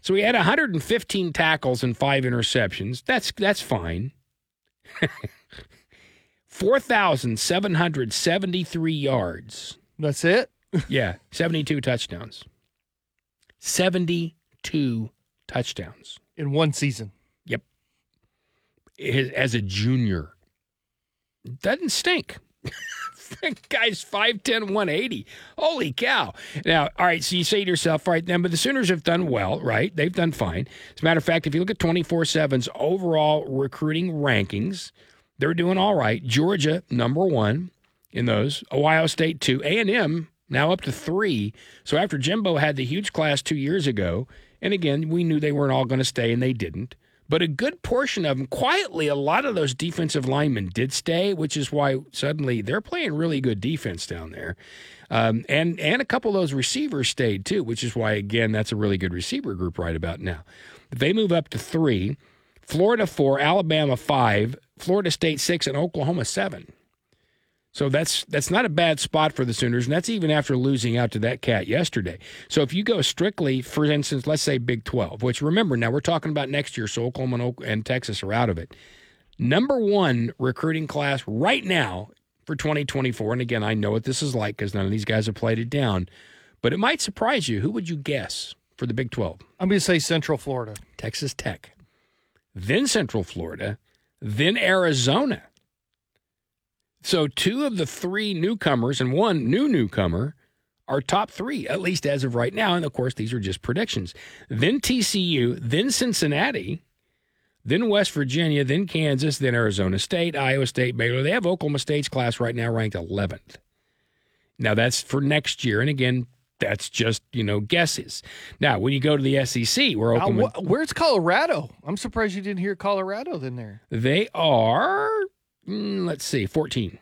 So he had 115 tackles and five interceptions. That's that's fine. [laughs] 4,773 yards. that's it. Yeah, 72 touchdowns. 72 touchdowns. In one season, Yep. As a junior. Doesn't stink. [laughs] Guy's 5'10, 180. Holy cow. Now, all right, so you say to yourself, all right, then, but the Sooners have done well, right? They've done fine. As a matter of fact, if you look at 24 7's overall recruiting rankings, they're doing all right. Georgia, number one in those. Ohio State, two. A&M now up to three. So after Jimbo had the huge class two years ago, and again, we knew they weren't all going to stay, and they didn't. But a good portion of them, quietly, a lot of those defensive linemen did stay, which is why suddenly they're playing really good defense down there. Um, and and a couple of those receivers stayed too, which is why again that's a really good receiver group right about now. They move up to three, Florida four, Alabama five, Florida State six, and Oklahoma seven. So that's that's not a bad spot for the Sooners, and that's even after losing out to that cat yesterday. So if you go strictly, for instance, let's say Big Twelve, which remember now we're talking about next year, so Oklahoma and, and Texas are out of it. Number one recruiting class right now for 2024. And again, I know what this is like because none of these guys have played it down, but it might surprise you. Who would you guess for the Big 12? I'm going to say Central Florida. Texas Tech, then Central Florida, then Arizona. So two of the three newcomers and one new newcomer are top three, at least as of right now. And of course, these are just predictions. Then TCU, then Cincinnati, then West Virginia, then Kansas, then Arizona State, Iowa State, Baylor. They have Oklahoma State's class right now ranked 11th. Now that's for next year, and again, that's just you know guesses. Now, when you go to the SEC, where Oklahoma, wh- where's Colorado? I'm surprised you didn't hear Colorado in there. they are, mm, let's see, 14.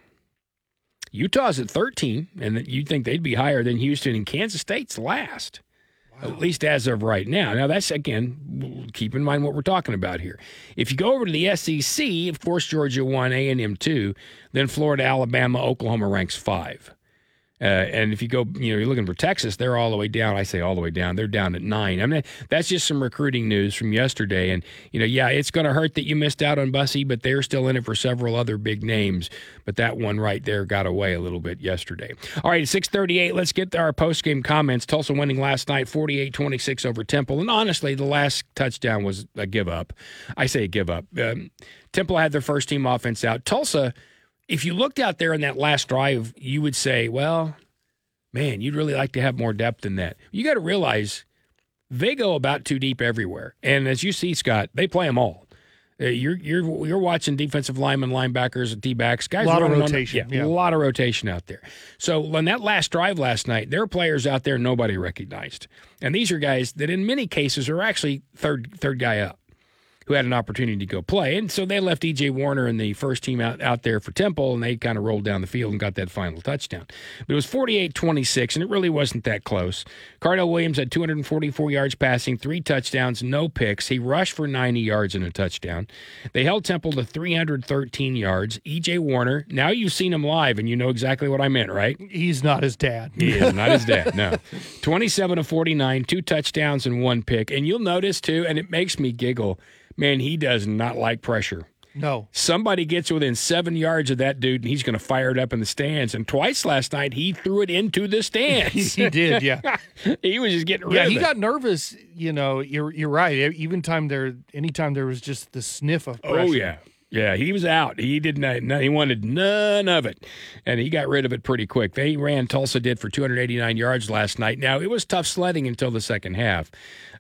Utah's at 13, and you'd think they'd be higher than Houston, and Kansas State's last. At least as of right now. Now, that's again, keep in mind what we're talking about here. If you go over to the SEC, of course, Georgia one, A and M two, then Florida, Alabama, Oklahoma ranks five. Uh, and if you go, you know, you're looking for Texas, they're all the way down. I say all the way down. They're down at nine. I mean, that's just some recruiting news from yesterday. And, you know, yeah, it's going to hurt that you missed out on Bussy, but they're still in it for several other big names. But that one right there got away a little bit yesterday. All right, 638, let's get our post-game comments. Tulsa winning last night, 48-26 over Temple. And honestly, the last touchdown was a give up. I say give up. Um, Temple had their first team offense out. Tulsa – if you looked out there in that last drive, you would say, well, man, you'd really like to have more depth than that. You got to realize they go about too deep everywhere. And as you see, Scott, they play them all. Uh, you're you're you're watching defensive linemen, linebackers, D backs, guys. A lot of rotation, yeah, yeah. a lot of rotation out there. So on that last drive last night, there are players out there nobody recognized, and these are guys that in many cases are actually third third guy up who had an opportunity to go play. And so they left EJ Warner and the first team out, out there for Temple, and they kind of rolled down the field and got that final touchdown. But it was 48 26, and it really wasn't that close. Cardell Williams had 244 yards passing, three touchdowns, no picks. He rushed for 90 yards and a touchdown. They held Temple to 313 yards. EJ Warner, now you've seen him live, and you know exactly what I meant, right? He's not his dad. He is not his dad. No, [laughs] twenty-seven to forty-nine, two touchdowns and one pick. And you'll notice too, and it makes me giggle. Man, he does not like pressure. No. Somebody gets within seven yards of that dude, and he's going to fire it up in the stands. And twice last night, he threw it into the stands. [laughs] He did, yeah. [laughs] he was just getting Yeah, he got nervous. You know, you're you're right. Even time there, anytime there was just the sniff of oh, pressure. Oh yeah, yeah. He was out. He did not. He wanted none of it, and he got rid of it pretty quick. They ran. Tulsa did for 289 yards last night. Now it was tough sledding until the second half.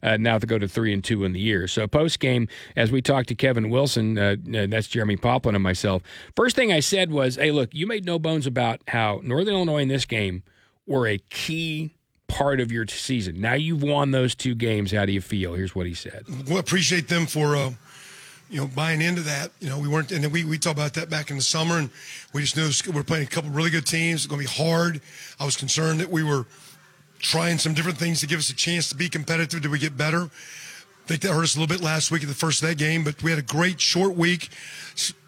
Uh, now to go to three and two in the year. So post game, as we talked to Kevin Wilson, uh, uh, that's Jeremy Poplin and myself. First thing I said was, "Hey, look, you made no bones about how Northern Illinois in this game were a key." Part of your season. Now you've won those two games. How do you feel? Here's what he said. well, appreciate them for uh, you know buying into that. You know, we weren't, and then we we talked about that back in the summer, and we just knew we we're playing a couple really good teams. It's going to be hard. I was concerned that we were trying some different things to give us a chance to be competitive. Did we get better? I think that hurt us a little bit last week at the first of that game, but we had a great short week.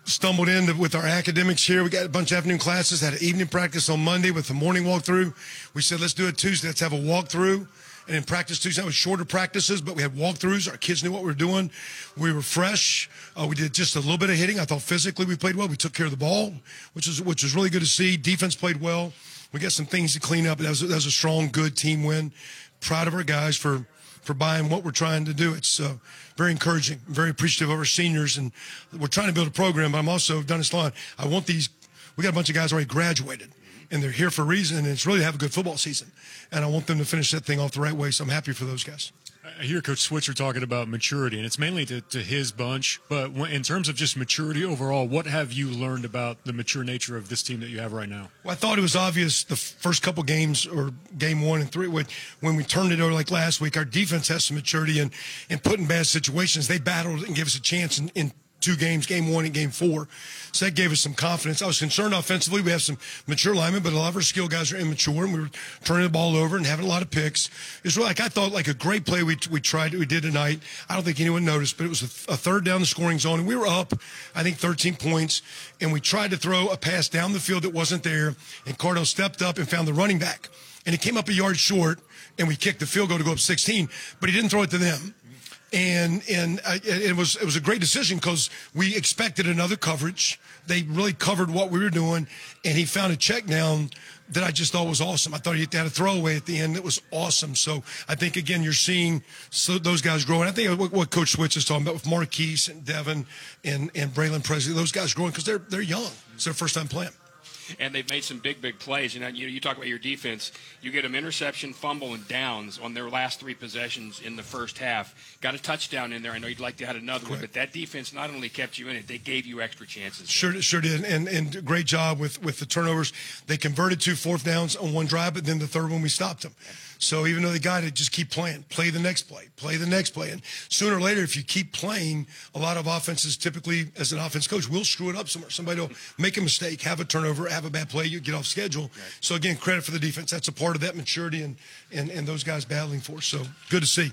Stumbled in with our academics here. We got a bunch of afternoon classes, had an evening practice on Monday with the morning walkthrough. We said, let's do it Tuesday. Let's have a walkthrough. And in practice Tuesday, it was shorter practices, but we had walkthroughs. Our kids knew what we were doing. We were fresh. Uh, we did just a little bit of hitting. I thought physically we played well. We took care of the ball, which is which was really good to see. Defense played well. We got some things to clean up. That was, that was a strong, good team win. Proud of our guys for for buying what we're trying to do. It's uh, very encouraging. I'm very appreciative of our seniors, and we're trying to build a program. But I'm also done this line. I want these. We got a bunch of guys already graduated, and they're here for a reason. And it's really to have a good football season, and I want them to finish that thing off the right way. So I'm happy for those guys. I hear Coach Switzer talking about maturity, and it's mainly to, to his bunch. But when, in terms of just maturity overall, what have you learned about the mature nature of this team that you have right now? Well, I thought it was obvious the first couple games or game one and three when, when we turned it over like last week. Our defense has some maturity and and put in bad situations. They battled and gave us a chance in, in two games, game one and game four. So that gave us some confidence. I was concerned offensively. We have some mature linemen, but a lot of our skill guys are immature, and we were turning the ball over and having a lot of picks. It's really like I thought, like a great play we we tried, we did tonight. I don't think anyone noticed, but it was a, a third down the scoring zone, and we were up, I think, 13 points, and we tried to throw a pass down the field that wasn't there, and Cardell stepped up and found the running back, and he came up a yard short, and we kicked the field goal to go up 16, but he didn't throw it to them and and uh, I, it was it was a great decision because we expected another coverage. They really covered what we were doing, and he found a check down that I just thought was awesome. I thought he had a throwaway at the end that was awesome. So I think again you're seeing so those guys growing. I think what, what Coach Switch is talking about with Marquise and Devin and and Braylon Presley, those guys growing because they're they're young. It's their first time playing and they've made some big, big plays. You know, you, you talk about your defense. You get them interception, fumble, and downs on their last three possessions in the first half. Got a touchdown in there. I know you'd like to have another Correct. one, but that defense not only kept you in it, they gave you extra chances. Sure, sure did, and and great job with with the turnovers. They converted two fourth downs on one drive, but then the third one we stopped them. So even though they got it, just keep playing. Play the next play. Play the next play. And sooner or later, if you keep playing, a lot of offenses typically, as an offense coach, will screw it up somewhere. Somebody will [laughs] make a mistake, have a turnover, have a bad play, you get off schedule. Right. So again, credit for the defense. That's a part of that maturity and, and, and those guys battling for. So good to see.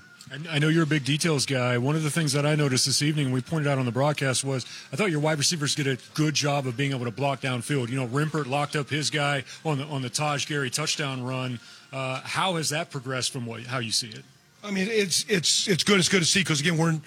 I know you're a big details guy. One of the things that I noticed this evening, and we pointed out on the broadcast, was I thought your wide receivers did a good job of being able to block downfield. You know, Rimpert locked up his guy on the on the Taj Gary touchdown run. Uh, how has that progressed from what how you see it? I mean, it's it's it's good. It's good to see because again, we're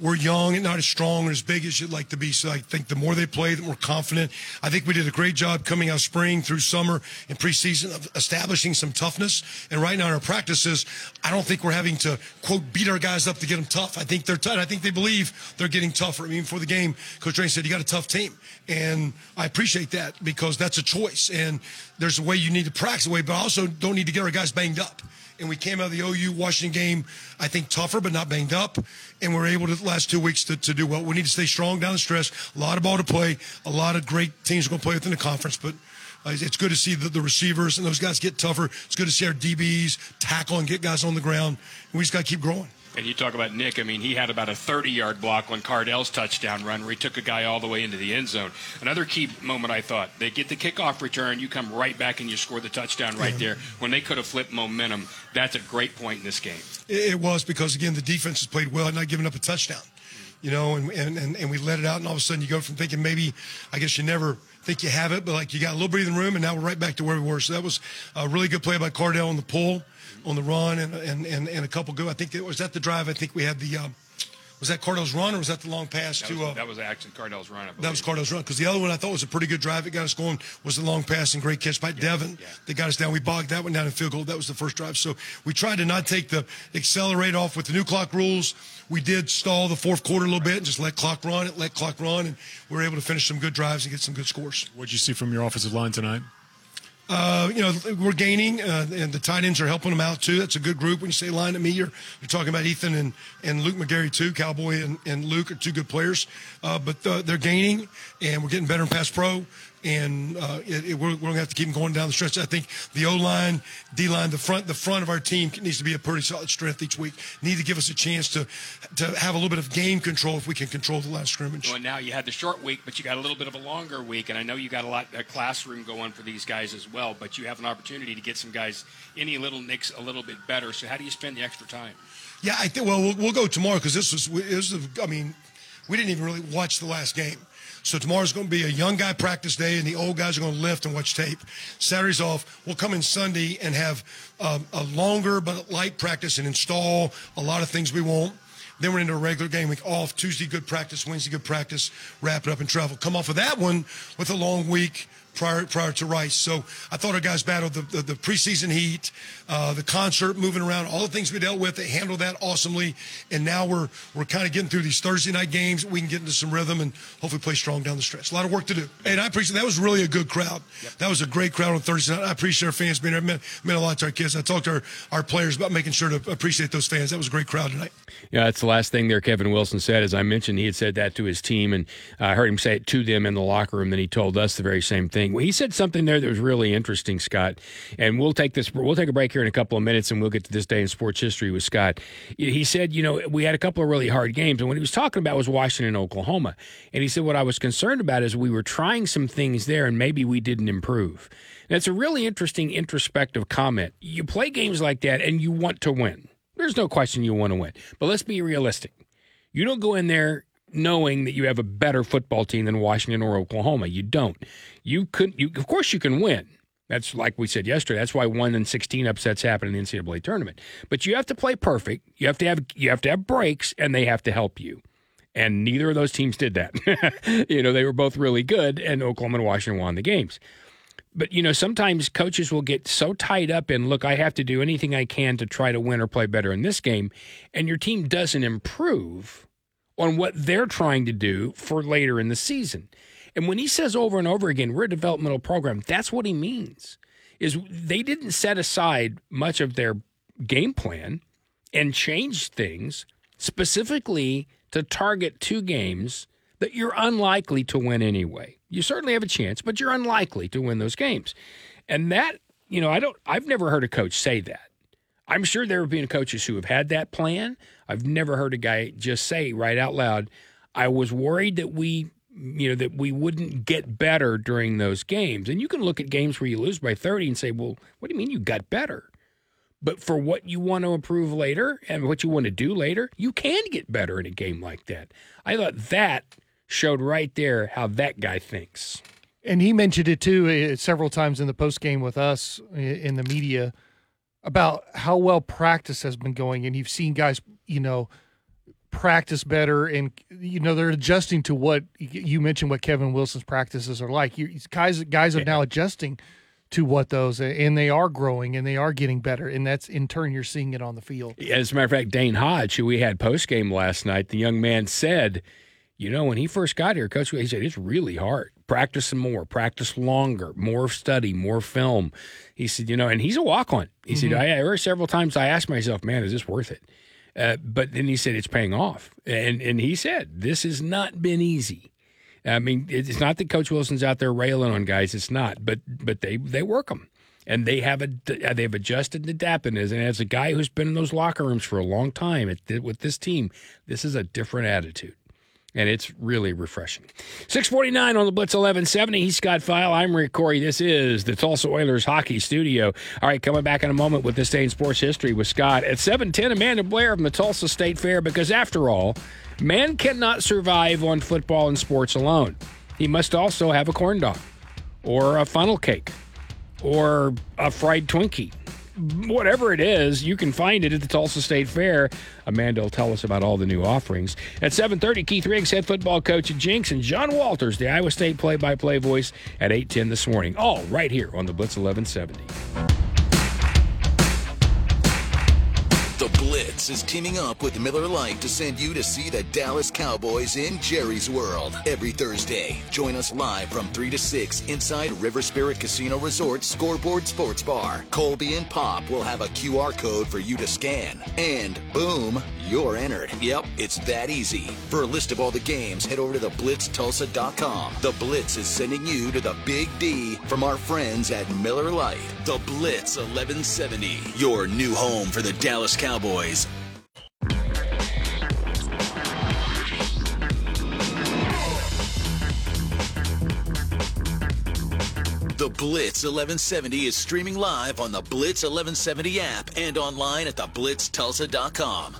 we're young and not as strong or as big as you'd like to be. So I think the more they play, the more confident. I think we did a great job coming out spring through summer and preseason of establishing some toughness. And right now in our practices, I don't think we're having to quote beat our guys up to get them tough. I think they're tough. I think they believe they're getting tougher. I mean, for the game, Coach Drain said you got a tough team, and I appreciate that because that's a choice. And there's a way you need to practice the way, but also don't need to get our guys banged up and we came out of the OU Washington game, I think tougher but not banged up, and we're able to the last two weeks to, to do well. We need to stay strong down the stretch. A lot of ball to play. A lot of great teams are going to play within the conference, but uh, it's good to see the, the, receivers and those guys get tougher. It's good to see our DBs tackle and get guys on the ground. And we just got to keep growing. And you talk about Nick. I mean, he had about a 30-yard block on Cardell's touchdown run, where he took a guy all the way into the end zone. Another key moment, I thought, they get the kickoff return, you come right back and you score the touchdown right there when they could have flipped momentum. That's a great point in this game. It was because again the defense has played well and not giving up a touchdown. You know, and, and, and we let it out, and all of a sudden you go from thinking maybe, I guess you never think you have it, but like you got a little breathing room, and now we're right back to where we were. So that was a really good play by Cardell on the pull on the run and and and, and a couple good. I think it was that the drive. I think we had the. Um, was that Cardell's run or was that the long pass that to? Was, uh, that was actually Cardell's run. That was Cardell's run because the other one I thought was a pretty good drive. It got us going. Was the long pass and great catch by yeah, Devin yeah. that got us down. We bogged that one down in field goal. That was the first drive. So we tried to not take the accelerate off with the new clock rules. We did stall the fourth quarter a little bit and just let clock run. It let clock run, and we were able to finish some good drives and get some good scores. What did you see from your offensive line tonight? Uh, you know, we're gaining, uh, and the tight ends are helping them out too. That's a good group. When you say line at me, you're, you're talking about Ethan and, and Luke McGarry too. Cowboy and, and Luke are two good players, uh, but uh, they're gaining, and we're getting better in pass pro and uh, it, it, we're, we're going to have to keep them going down the stretch. I think the O line, D line, the front, the front of our team needs to be a pretty solid strength each week. Need to give us a chance to to have a little bit of game control if we can control the line scrimmage. Well, now you had the short week, but you got a little bit of a longer week, and I know you got a lot a classroom going for these guys as well. But you have an opportunity to get some guys any little nicks a little bit better. So how do you spend the extra time? Yeah, I think. Well, we'll, we'll go tomorrow because this was this was. I mean, we didn't even really watch the last game. So tomorrow's going to be a young guy practice day, and the old guys are going to lift and watch tape. Saturday's off. We'll come in Sunday and have um, a longer but light practice and install a lot of things we want. Then we're into a regular game week off. Tuesday, good practice. Wednesday, good practice. Wrap it up and travel. Come off of that one with a long week prior prior to Rice. So I thought our guys battled the, the, the preseason heat, uh, the concert, moving around, all the things we dealt with. They handled that awesomely, and now we're we're kind of getting through these Thursday night games. We can get into some rhythm and hopefully play strong down the stretch. A lot of work to do, and I appreciate that was really a good crowd. Yep. That was a great crowd on Thursday night. I appreciate our fans being there. It meant, meant a lot to our kids. I talked to our, our players about making sure to appreciate those fans. That was a great crowd tonight. Yeah, that's the last thing there. Kevin Wilson said, as I mentioned, he had said that to his team, and I heard him say it to them in the locker room. Then he told us the very same thing. Well, he said something there that was really interesting, Scott. And we'll take this. We'll take a break here in a couple of minutes, and we'll get to this day in sports history with Scott. He said, you know, we had a couple of really hard games, and what he was talking about was Washington, Oklahoma. And he said, what I was concerned about is we were trying some things there, and maybe we didn't improve. That's a really interesting introspective comment. You play games like that, and you want to win. There's no question you want to win. But let's be realistic. You don't go in there knowing that you have a better football team than Washington or Oklahoma. You don't. You could you of course you can win. That's like we said yesterday. That's why one and sixteen upsets happen in the NCAA tournament. But you have to play perfect. You have to have you have to have breaks, and they have to help you. And neither of those teams did that. [laughs] you know, they were both really good, and Oklahoma and Washington won the games. But you know, sometimes coaches will get so tied up in look, I have to do anything I can to try to win or play better in this game, and your team doesn't improve on what they're trying to do for later in the season. And when he says over and over again, we're a developmental program, that's what he means. Is they didn't set aside much of their game plan and change things specifically to target two games that you're unlikely to win anyway. You certainly have a chance, but you're unlikely to win those games. And that, you know, I don't I've never heard a coach say that. I'm sure there have been coaches who have had that plan. I've never heard a guy just say right out loud, I was worried that we you know that we wouldn't get better during those games. And you can look at games where you lose by 30 and say, "Well, what do you mean you got better?" But for what you want to improve later and what you want to do later, you can get better in a game like that. I thought that showed right there how that guy thinks. And he mentioned it too uh, several times in the post game with us uh, in the media about how well practice has been going, and you've seen guys, you know, practice better, and you know they're adjusting to what you mentioned. What Kevin Wilson's practices are like. You, guys, guys are now adjusting to what those and they are growing and they are getting better and that's in turn you're seeing it on the field as a matter of fact dane hodge who we had post game last night the young man said you know, when he first got here, Coach, he said it's really hard. Practice some more, practice longer, more study, more film. He said, you know, and he's a walk on. He mm-hmm. said, I, there were several times I asked myself, man, is this worth it? Uh, but then he said it's paying off, and and he said this has not been easy. I mean, it's not that Coach Wilson's out there railing on guys. It's not, but but they they work them, and they have a they've adjusted and adapted. And as a guy who's been in those locker rooms for a long time at, with this team, this is a different attitude and it's really refreshing. 649 on the Blitz 1170. He's Scott Pfeil. I'm Rick Couri. This is the Tulsa Oilers Hockey Studio. All right, coming back in a moment with this day in sports history with Scott. At 710, Amanda Blair from the Tulsa State Fair, because after all, man cannot survive on football and sports alone. He must also have a corn dog or a funnel cake or a fried Twinkie whatever it is, you can find it at the Tulsa State Fair. Amanda will tell us about all the new offerings. At 7.30, Keith Riggs, head football coach at Jenks, and John Walters, the Iowa State play-by-play voice at 8.10 this morning. All right here on the Blitz 1170. The Blitz is teaming up with Miller Lite to send you to see the Dallas Cowboys in Jerry's World every Thursday. Join us live from 3 to 6 inside River Spirit Casino Resort Scoreboard Sports Bar. Colby and Pop will have a QR code for you to scan. And boom, you're entered. Yep, it's that easy. For a list of all the games, head over to theblitztulsa.com. The Blitz is sending you to the Big D from our friends at Miller Lite. The Blitz 1170, your new home for the Dallas Cowboys. The Blitz 1170 is streaming live on the Blitz 1170 app and online at theblitztulsa.com.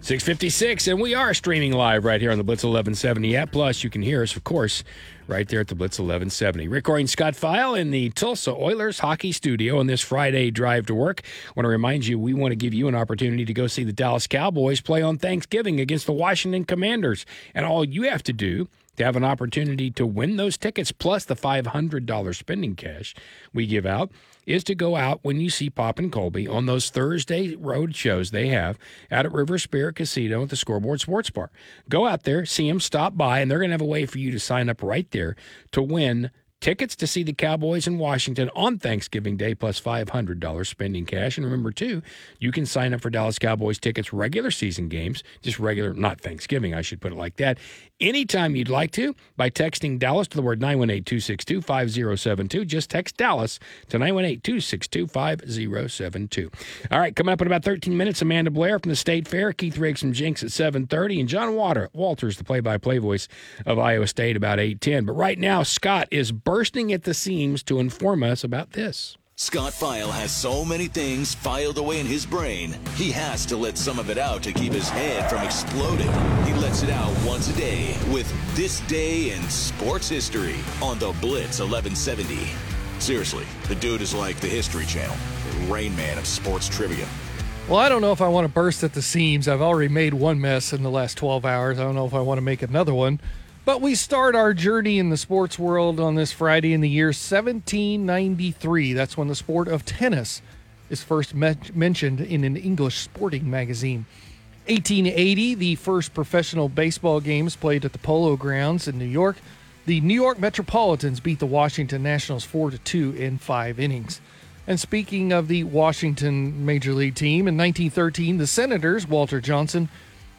656, and we are streaming live right here on the Blitz 1170 app. Plus, you can hear us, of course, right there at the Blitz 1170. Rick Scott Pfeil in the Tulsa Oilers hockey studio on this Friday drive to work. I want to remind you, we want to give you an opportunity to go see the Dallas Cowboys play on Thanksgiving against the Washington Commanders. And all you have to do to have an opportunity to win those tickets plus the $500 spending cash we give out is to go out when you see Pop and Colby on those Thursday road shows they have out at River Spirit Casino at the Scoreboard Sports Bar. Go out there, see them, stop by, and they're going to have a way for you to sign up right there to win tickets to see the Cowboys in Washington on Thanksgiving Day plus $500 spending cash. And remember, too, you can sign up for Dallas Cowboys tickets regular season games, just regular, not Thanksgiving, I should put it like that, anytime you'd like to by texting Dallas to the word 918 262 5072. Just text Dallas to 918 262 5072. All right, coming up in about 13 minutes, Amanda Blair from the State Fair, Keith Riggs from Jenks at 730, and John Water, Walters, the play by play voice of Iowa State, about 810. But right now, Scott is bursting at the seams to inform us about this. Scott Pfeil has so many things filed away in his brain, he has to let some of it out to keep his head from exploding. He lets it out once a day with This Day in Sports History on the Blitz 1170. Seriously, the dude is like the History Channel, the Rain Man of sports trivia. Well, I don't know if I want to burst at the seams. I've already made one mess in the last 12 hours. I don't know if I want to make another one. But we start our journey in the sports world on this Friday in the year 1793. That's when the sport of tennis is first me- mentioned in an English sporting magazine. 1880, the first professional baseball games played at the Polo Grounds in New York. The New York Metropolitans beat the Washington Nationals 4 to 2 in 5 innings. And speaking of the Washington Major League team, in 1913, the Senators, Walter Johnson,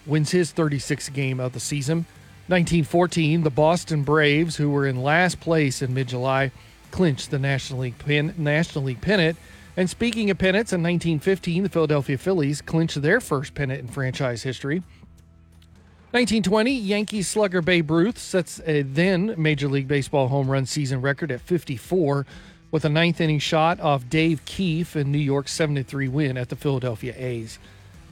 wins his 36th game of the season. 1914, the Boston Braves, who were in last place in mid July, clinched the National League, pin, National League pennant. And speaking of pennants, in 1915, the Philadelphia Phillies clinched their first pennant in franchise history. 1920, Yankees slugger Babe Ruth sets a then Major League Baseball home run season record at 54 with a ninth inning shot off Dave Keefe in New York's 7 3 win at the Philadelphia A's.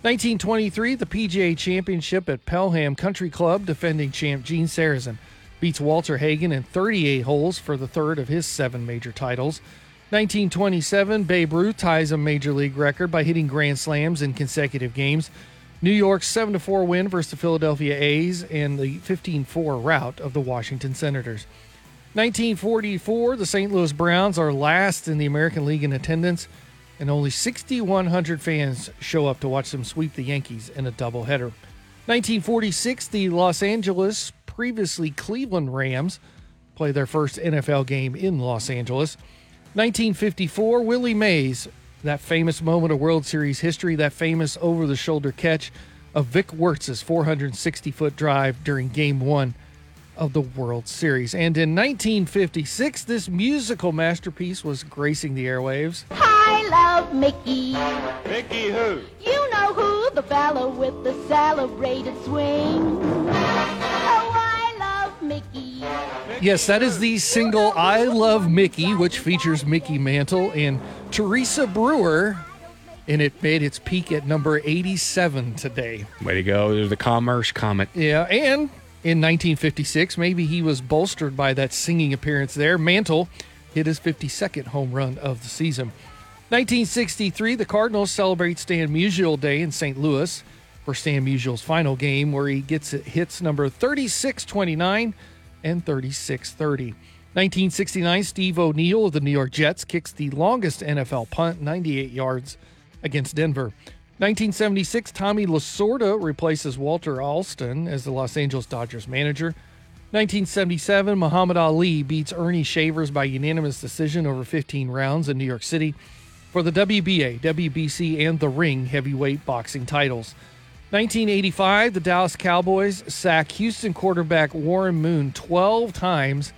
1923, the PGA Championship at Pelham Country Club, defending champ Gene Sarazen beats Walter Hagen in 38 holes for the third of his seven major titles. 1927, Babe Ruth ties a major league record by hitting grand slams in consecutive games. New York's 7 4 win versus the Philadelphia A's and the 15 4 rout of the Washington Senators. 1944, the St. Louis Browns are last in the American League in attendance and only 6,100 fans show up to watch them sweep the Yankees in a doubleheader. 1946, the Los Angeles, previously Cleveland Rams, play their first NFL game in Los Angeles. 1954, Willie Mays, that famous moment of World Series history, that famous over the shoulder catch of Vic Wertz's 460 foot drive during game one of the World Series. And in 1956, this musical masterpiece was gracing the airwaves. I love Mickey. Mickey who? You know who, the fellow with the celebrated swing. Oh, I love Mickey. Yes, that is the single I Love Mickey, which features Mickey Mantle and Teresa Brewer. And it made its peak at number 87 today. Way to go. There's the Commerce Comet. Yeah, and in 1956, maybe he was bolstered by that singing appearance there. Mantle hit his 52nd home run of the season. 1963, the Cardinals celebrate Stan Musial Day in St. Louis for Stan Musial's final game, where he gets hits number 3629 and 3630. 1969, Steve O'Neal of the New York Jets kicks the longest NFL punt, 98 yards, against Denver. 1976, Tommy Lasorda replaces Walter Alston as the Los Angeles Dodgers manager. 1977, Muhammad Ali beats Earnie Shavers by unanimous decision over 15 rounds in New York City for the WBA, WBC, and the Ring heavyweight boxing titles. 1985, the Dallas Cowboys sack Houston quarterback Warren Moon 12 times.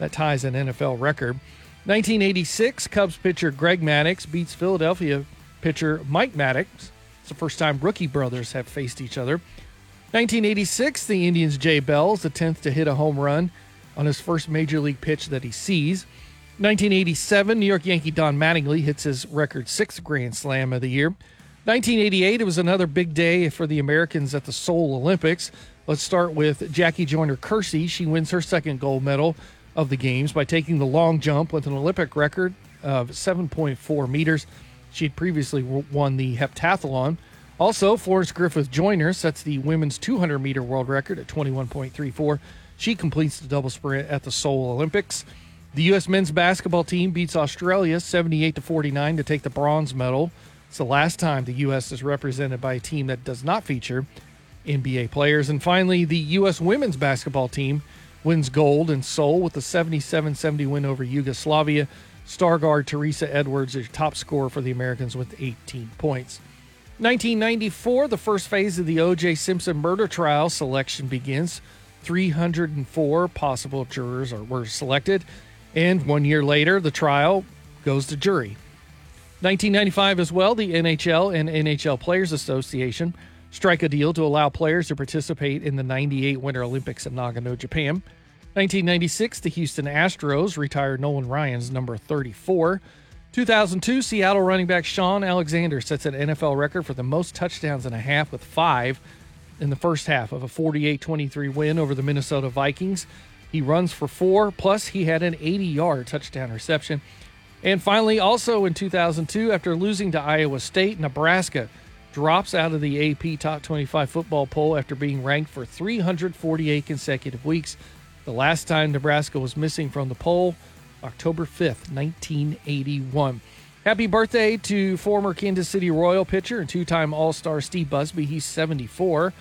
That ties an NFL record. 1986, Cubs pitcher Greg Maddux beats Philadelphia pitcher Mike Maddux. It's the first time rookie brothers have faced each other. 1986, the Indians' Jay Bell the 10th to hit a home run on his first major league pitch that he sees. 1987, New York Yankee Don Mattingly hits his record sixth Grand Slam of the year. 1988, it was another big day for the Americans at the Seoul Olympics. Let's start with Jackie Joyner Kersee. She wins her second gold medal of the Games by taking the long jump with an Olympic record of 7.4 meters. She had previously won the heptathlon. Also, Florence Griffith Joyner sets the women's 200 meter world record at 21.34. She completes the double sprint at the Seoul Olympics. The U.S. men's basketball team beats Australia 78 to 49 to take the bronze medal. It's the last time the U.S. is represented by a team that does not feature NBA players. And finally, the U.S. women's basketball team wins gold in Seoul with a 77 70 win over Yugoslavia. Star guard Teresa Edwards is top scorer for the Americans with 18 points. 1994, the first phase of the O.J. Simpson murder trial selection begins. 304 possible jurors are, were selected, and one year later, the trial goes to jury. 1995 as well, the NHL and NHL Players Association strike a deal to allow players to participate in the 98 Winter Olympics in Nagano, Japan. 1996, the Houston Astros retired Nolan Ryan's number 34. 2002, Seattle running back Shaun Alexander sets an NFL record for the most touchdowns in a half with five in the first half of a 48 23 win over the Minnesota Vikings. He runs for four, plus, he had an 80 yard touchdown reception. And finally, also in 2002, after losing to Iowa State, Nebraska drops out of the AP Top 25 football poll after being ranked for 348 consecutive weeks. The last time Nebraska was missing from the poll, October 5th, 1981. Happy birthday to former Kansas City Royal pitcher and two time All Star Steve Busby. He's 74.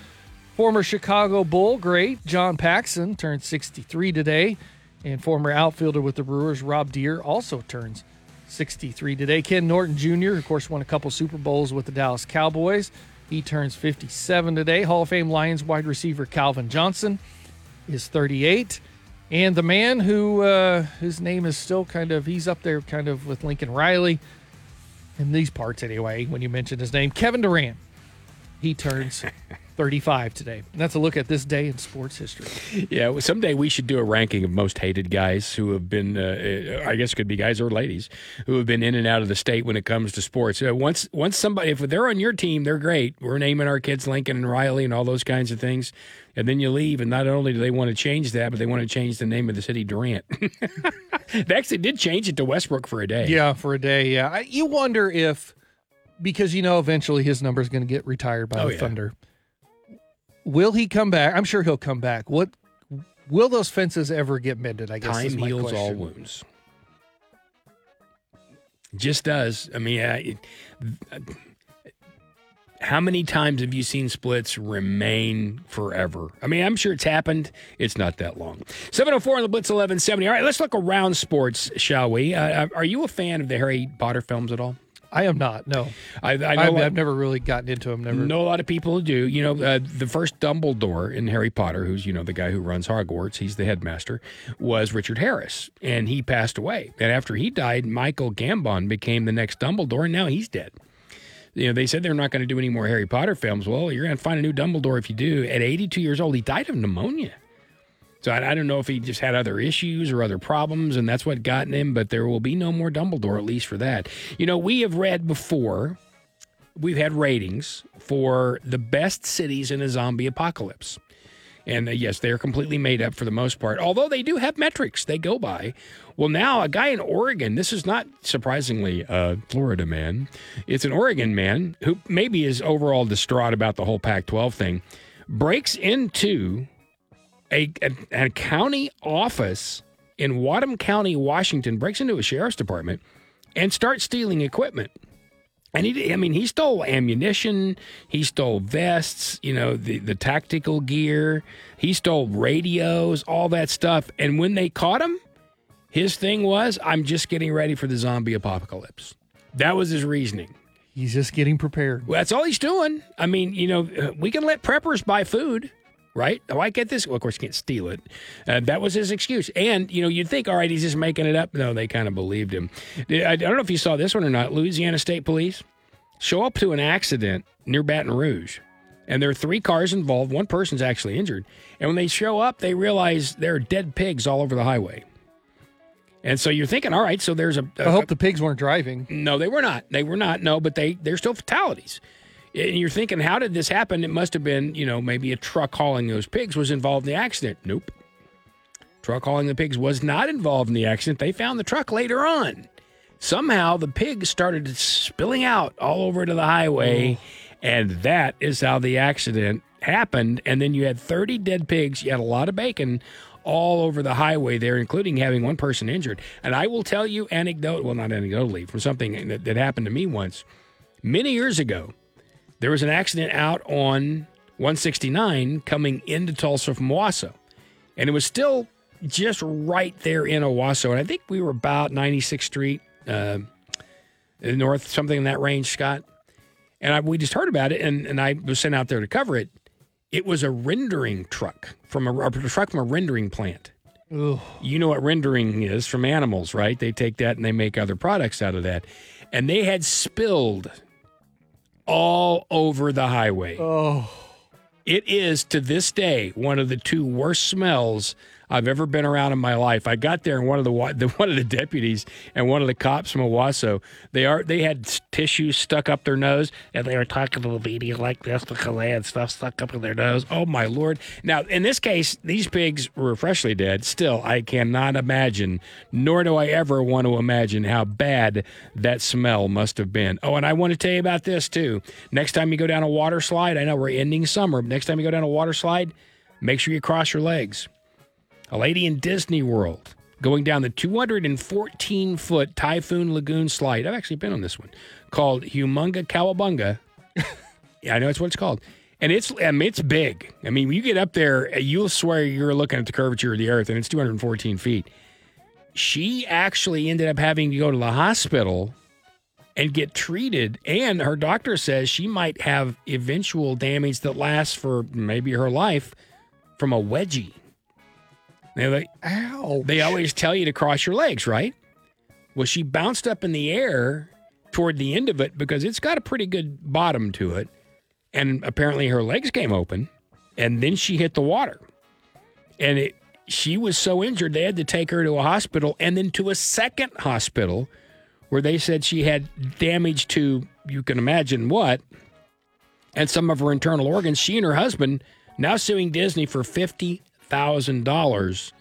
Former Chicago Bull great John Paxson turned 63 today. And former outfielder with the Brewers, Rob Deer, also turns 63 today. Ken Norton Jr., of course, won a couple Super Bowls with the Dallas Cowboys. He turns 57 today. Hall of Fame Lions wide receiver Calvin Johnson is 38. And the man who uh, his name is still kind of he's up there kind of with Lincoln Riley in these parts anyway. When you mention his name, Kevin Durant, he turns 35 today. And that's a look at this day in sports history. Yeah, well, someday we should do a ranking of most hated guys who have been, uh, I guess, could be guys or ladies who have been in and out of the state when it comes to sports. Uh, once, once somebody, if they're on your team, they're great. We're naming our kids Lincoln and Riley and all those kinds of things. And then you leave, and not only do they want to change that, but they want to change the name of the city Durant. [laughs] they actually did change it to Westbrook for a day. Yeah, for a day. Yeah, I, you wonder if because you know eventually his number is going to get retired by Oh, the yeah. Thunder. Will he come back? I'm sure he'll come back. What will those fences ever get mended? I guess Time heals all wounds. Just does. I mean, uh, it, how many times have you seen splits remain forever? I mean, I'm sure it's happened. It's not that long. 704 on the Blitz 1170. All right, let's look around sports, shall we? Uh, are you a fan of the Harry Potter films at all? I am not. No, I, I know I've, I've never really gotten into him. Never. know a lot of people who do. You know, uh, the first Dumbledore in Harry Potter, who's you know the guy who runs Hogwarts, he's the headmaster, was Richard Harris, and he passed away. And after he died, Michael Gambon became the next Dumbledore, and now he's dead. You know, they said they're not going to do any more Harry Potter films. Well, you're going to find a new Dumbledore if you do. At 82 years old, he died of pneumonia. So I, I don't know if he just had other issues or other problems, and that's what got him. But there will be no more Dumbledore, at least for that. You know, we have read before we've had ratings for the best cities in a zombie apocalypse. And uh, yes, they're completely made up for the most part, although they do have metrics they go by. Well, now a guy in Oregon, this is not surprisingly a Florida man, it's an Oregon man who maybe is overall distraught about the whole Pac 12 thing, breaks into a, a, a county office in Wadham County, Washington, breaks into a sheriff's department and starts stealing equipment. And he, I mean, he stole ammunition. He stole vests, you know, the, the tactical gear. He stole radios, all that stuff. And when they caught him, his thing was, I'm just getting ready for the zombie apocalypse. That was his reasoning. He's just getting prepared. Well, that's all he's doing. I mean, you know, we can let preppers buy food, right? Oh, I get this. Well, of course, you can't steal it. Uh, that was his excuse. And, you know, you'd think, all right, he's just making it up. No, they kind of believed him. I I don't know if you saw this one or not. Louisiana State Police show up to an accident near Baton Rouge. And there are three cars involved. One person's actually injured. And when they show up, they realize there are dead pigs all over the highway. And so you're thinking, all right, so there's a. I hope the pigs weren't driving. No, they were not. They were not. No, but they they're still fatalities. And you're thinking, how did this happen? It must have been, you know, maybe a truck hauling those pigs was involved in the accident. Nope. Truck hauling the pigs was not involved in the accident. They found the truck later on. Somehow the pigs started spilling out all over to the highway, oh. and that is how the accident happened, and then you had 30 dead pigs. You had a lot of bacon all over the highway there, including having one person injured. And I will tell you anecdote, well, not anecdotally, from something that, that happened to me once. Many years ago, there was an accident out on 169 coming into Tulsa from Owasso. And it was still just right there in Owasso. And I think we were about 96th Street, uh, north, something in that range, Scott. And I, we just heard about it, and, and I was sent out there to cover it. It was a rendering truck from a, a truck from a rendering plant. You know what rendering is from animals, right? They take that and they make other products out of that. And they had spilled all over the highway. Oh, It is to this day one of the two worst smells I've ever been around in my life. I got there and one of the, [laughs] the one of the deputies and one of the cops from Owasso, they are they had tissues stuck up their nose and they were talking to the lady like this because they had stuff stuck up in their nose. Oh my lord! Now in this case, these pigs were freshly dead. Still, I cannot imagine, nor do I ever want to imagine how bad that smell must have been. Oh, and I want to tell you about this too. Next time you go down a water slide, I know we're ending summer. Next time you go down a water slide, make sure you cross your legs a lady in Disney World going down the 214 foot Typhoon Lagoon slide. I've actually been on this one called Humunga Cowabunga. [laughs] yeah, I know that's what it's called. And it's I mean, it's big. I mean, when you get up there, uh, you'll swear you're looking at the curvature of the earth, and it's 214 feet. She actually ended up having to go to the hospital and get treated. And her doctor says she might have eventual damage that lasts for maybe her life from a wedgie. They're like, ow. they always tell you to cross your legs, right? Well, she bounced up in the air toward the end of it because it's got a pretty good bottom to it. And apparently her legs came open and then she hit the water. And it, she was so injured, they had to take her to a hospital and then to a second hospital where they said she had damage to, you can imagine what, and some of her internal organs. She and her husband now suing Disney for fifty thousand dollars.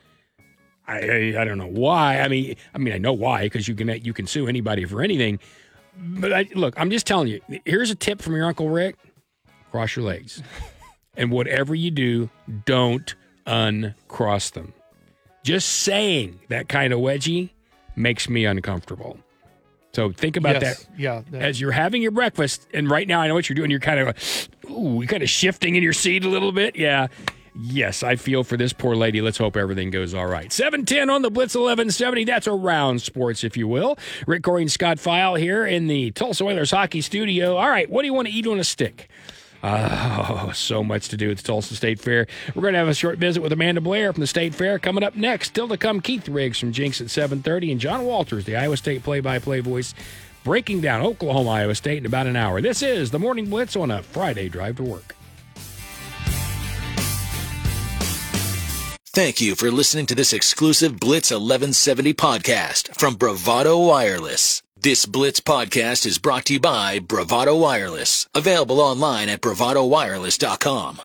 I, I don't know why. I mean, I mean I know why because you can you can sue anybody for anything. But I, look, I'm just telling you. Here's a tip from your uncle Rick: cross your legs, [laughs] and whatever you do, don't uncross them. Just saying that kind of wedgie makes me uncomfortable. So think about yes. that Yeah. that- as you're having your breakfast, and right now I know what you're doing. You're kind of, ooh, you're kind of shifting in your seat a little bit. Yeah. Yes, I feel for this poor lady. Let's hope everything goes all right. 710 on the Blitz 1170. That's around sports, if you will. Rick Couri and Scott Pfeil here in the Tulsa Oilers hockey studio. All right, what do you want to eat on a stick? Oh, so much to do at the Tulsa State Fair. We're going to have a short visit with Amanda Blair from the State Fair coming up next. Still to come, Keith Riggs from Jenks at 7:30 and John Walters, the Iowa State play-by-play voice, breaking down Oklahoma, Iowa State in about an hour. This is the Morning Blitz on a Friday drive to work. Thank you for listening to this exclusive Blitz 1170 podcast from Bravado Wireless. This Blitz podcast is brought to you by Bravado Wireless, available online at bravadowireless.com.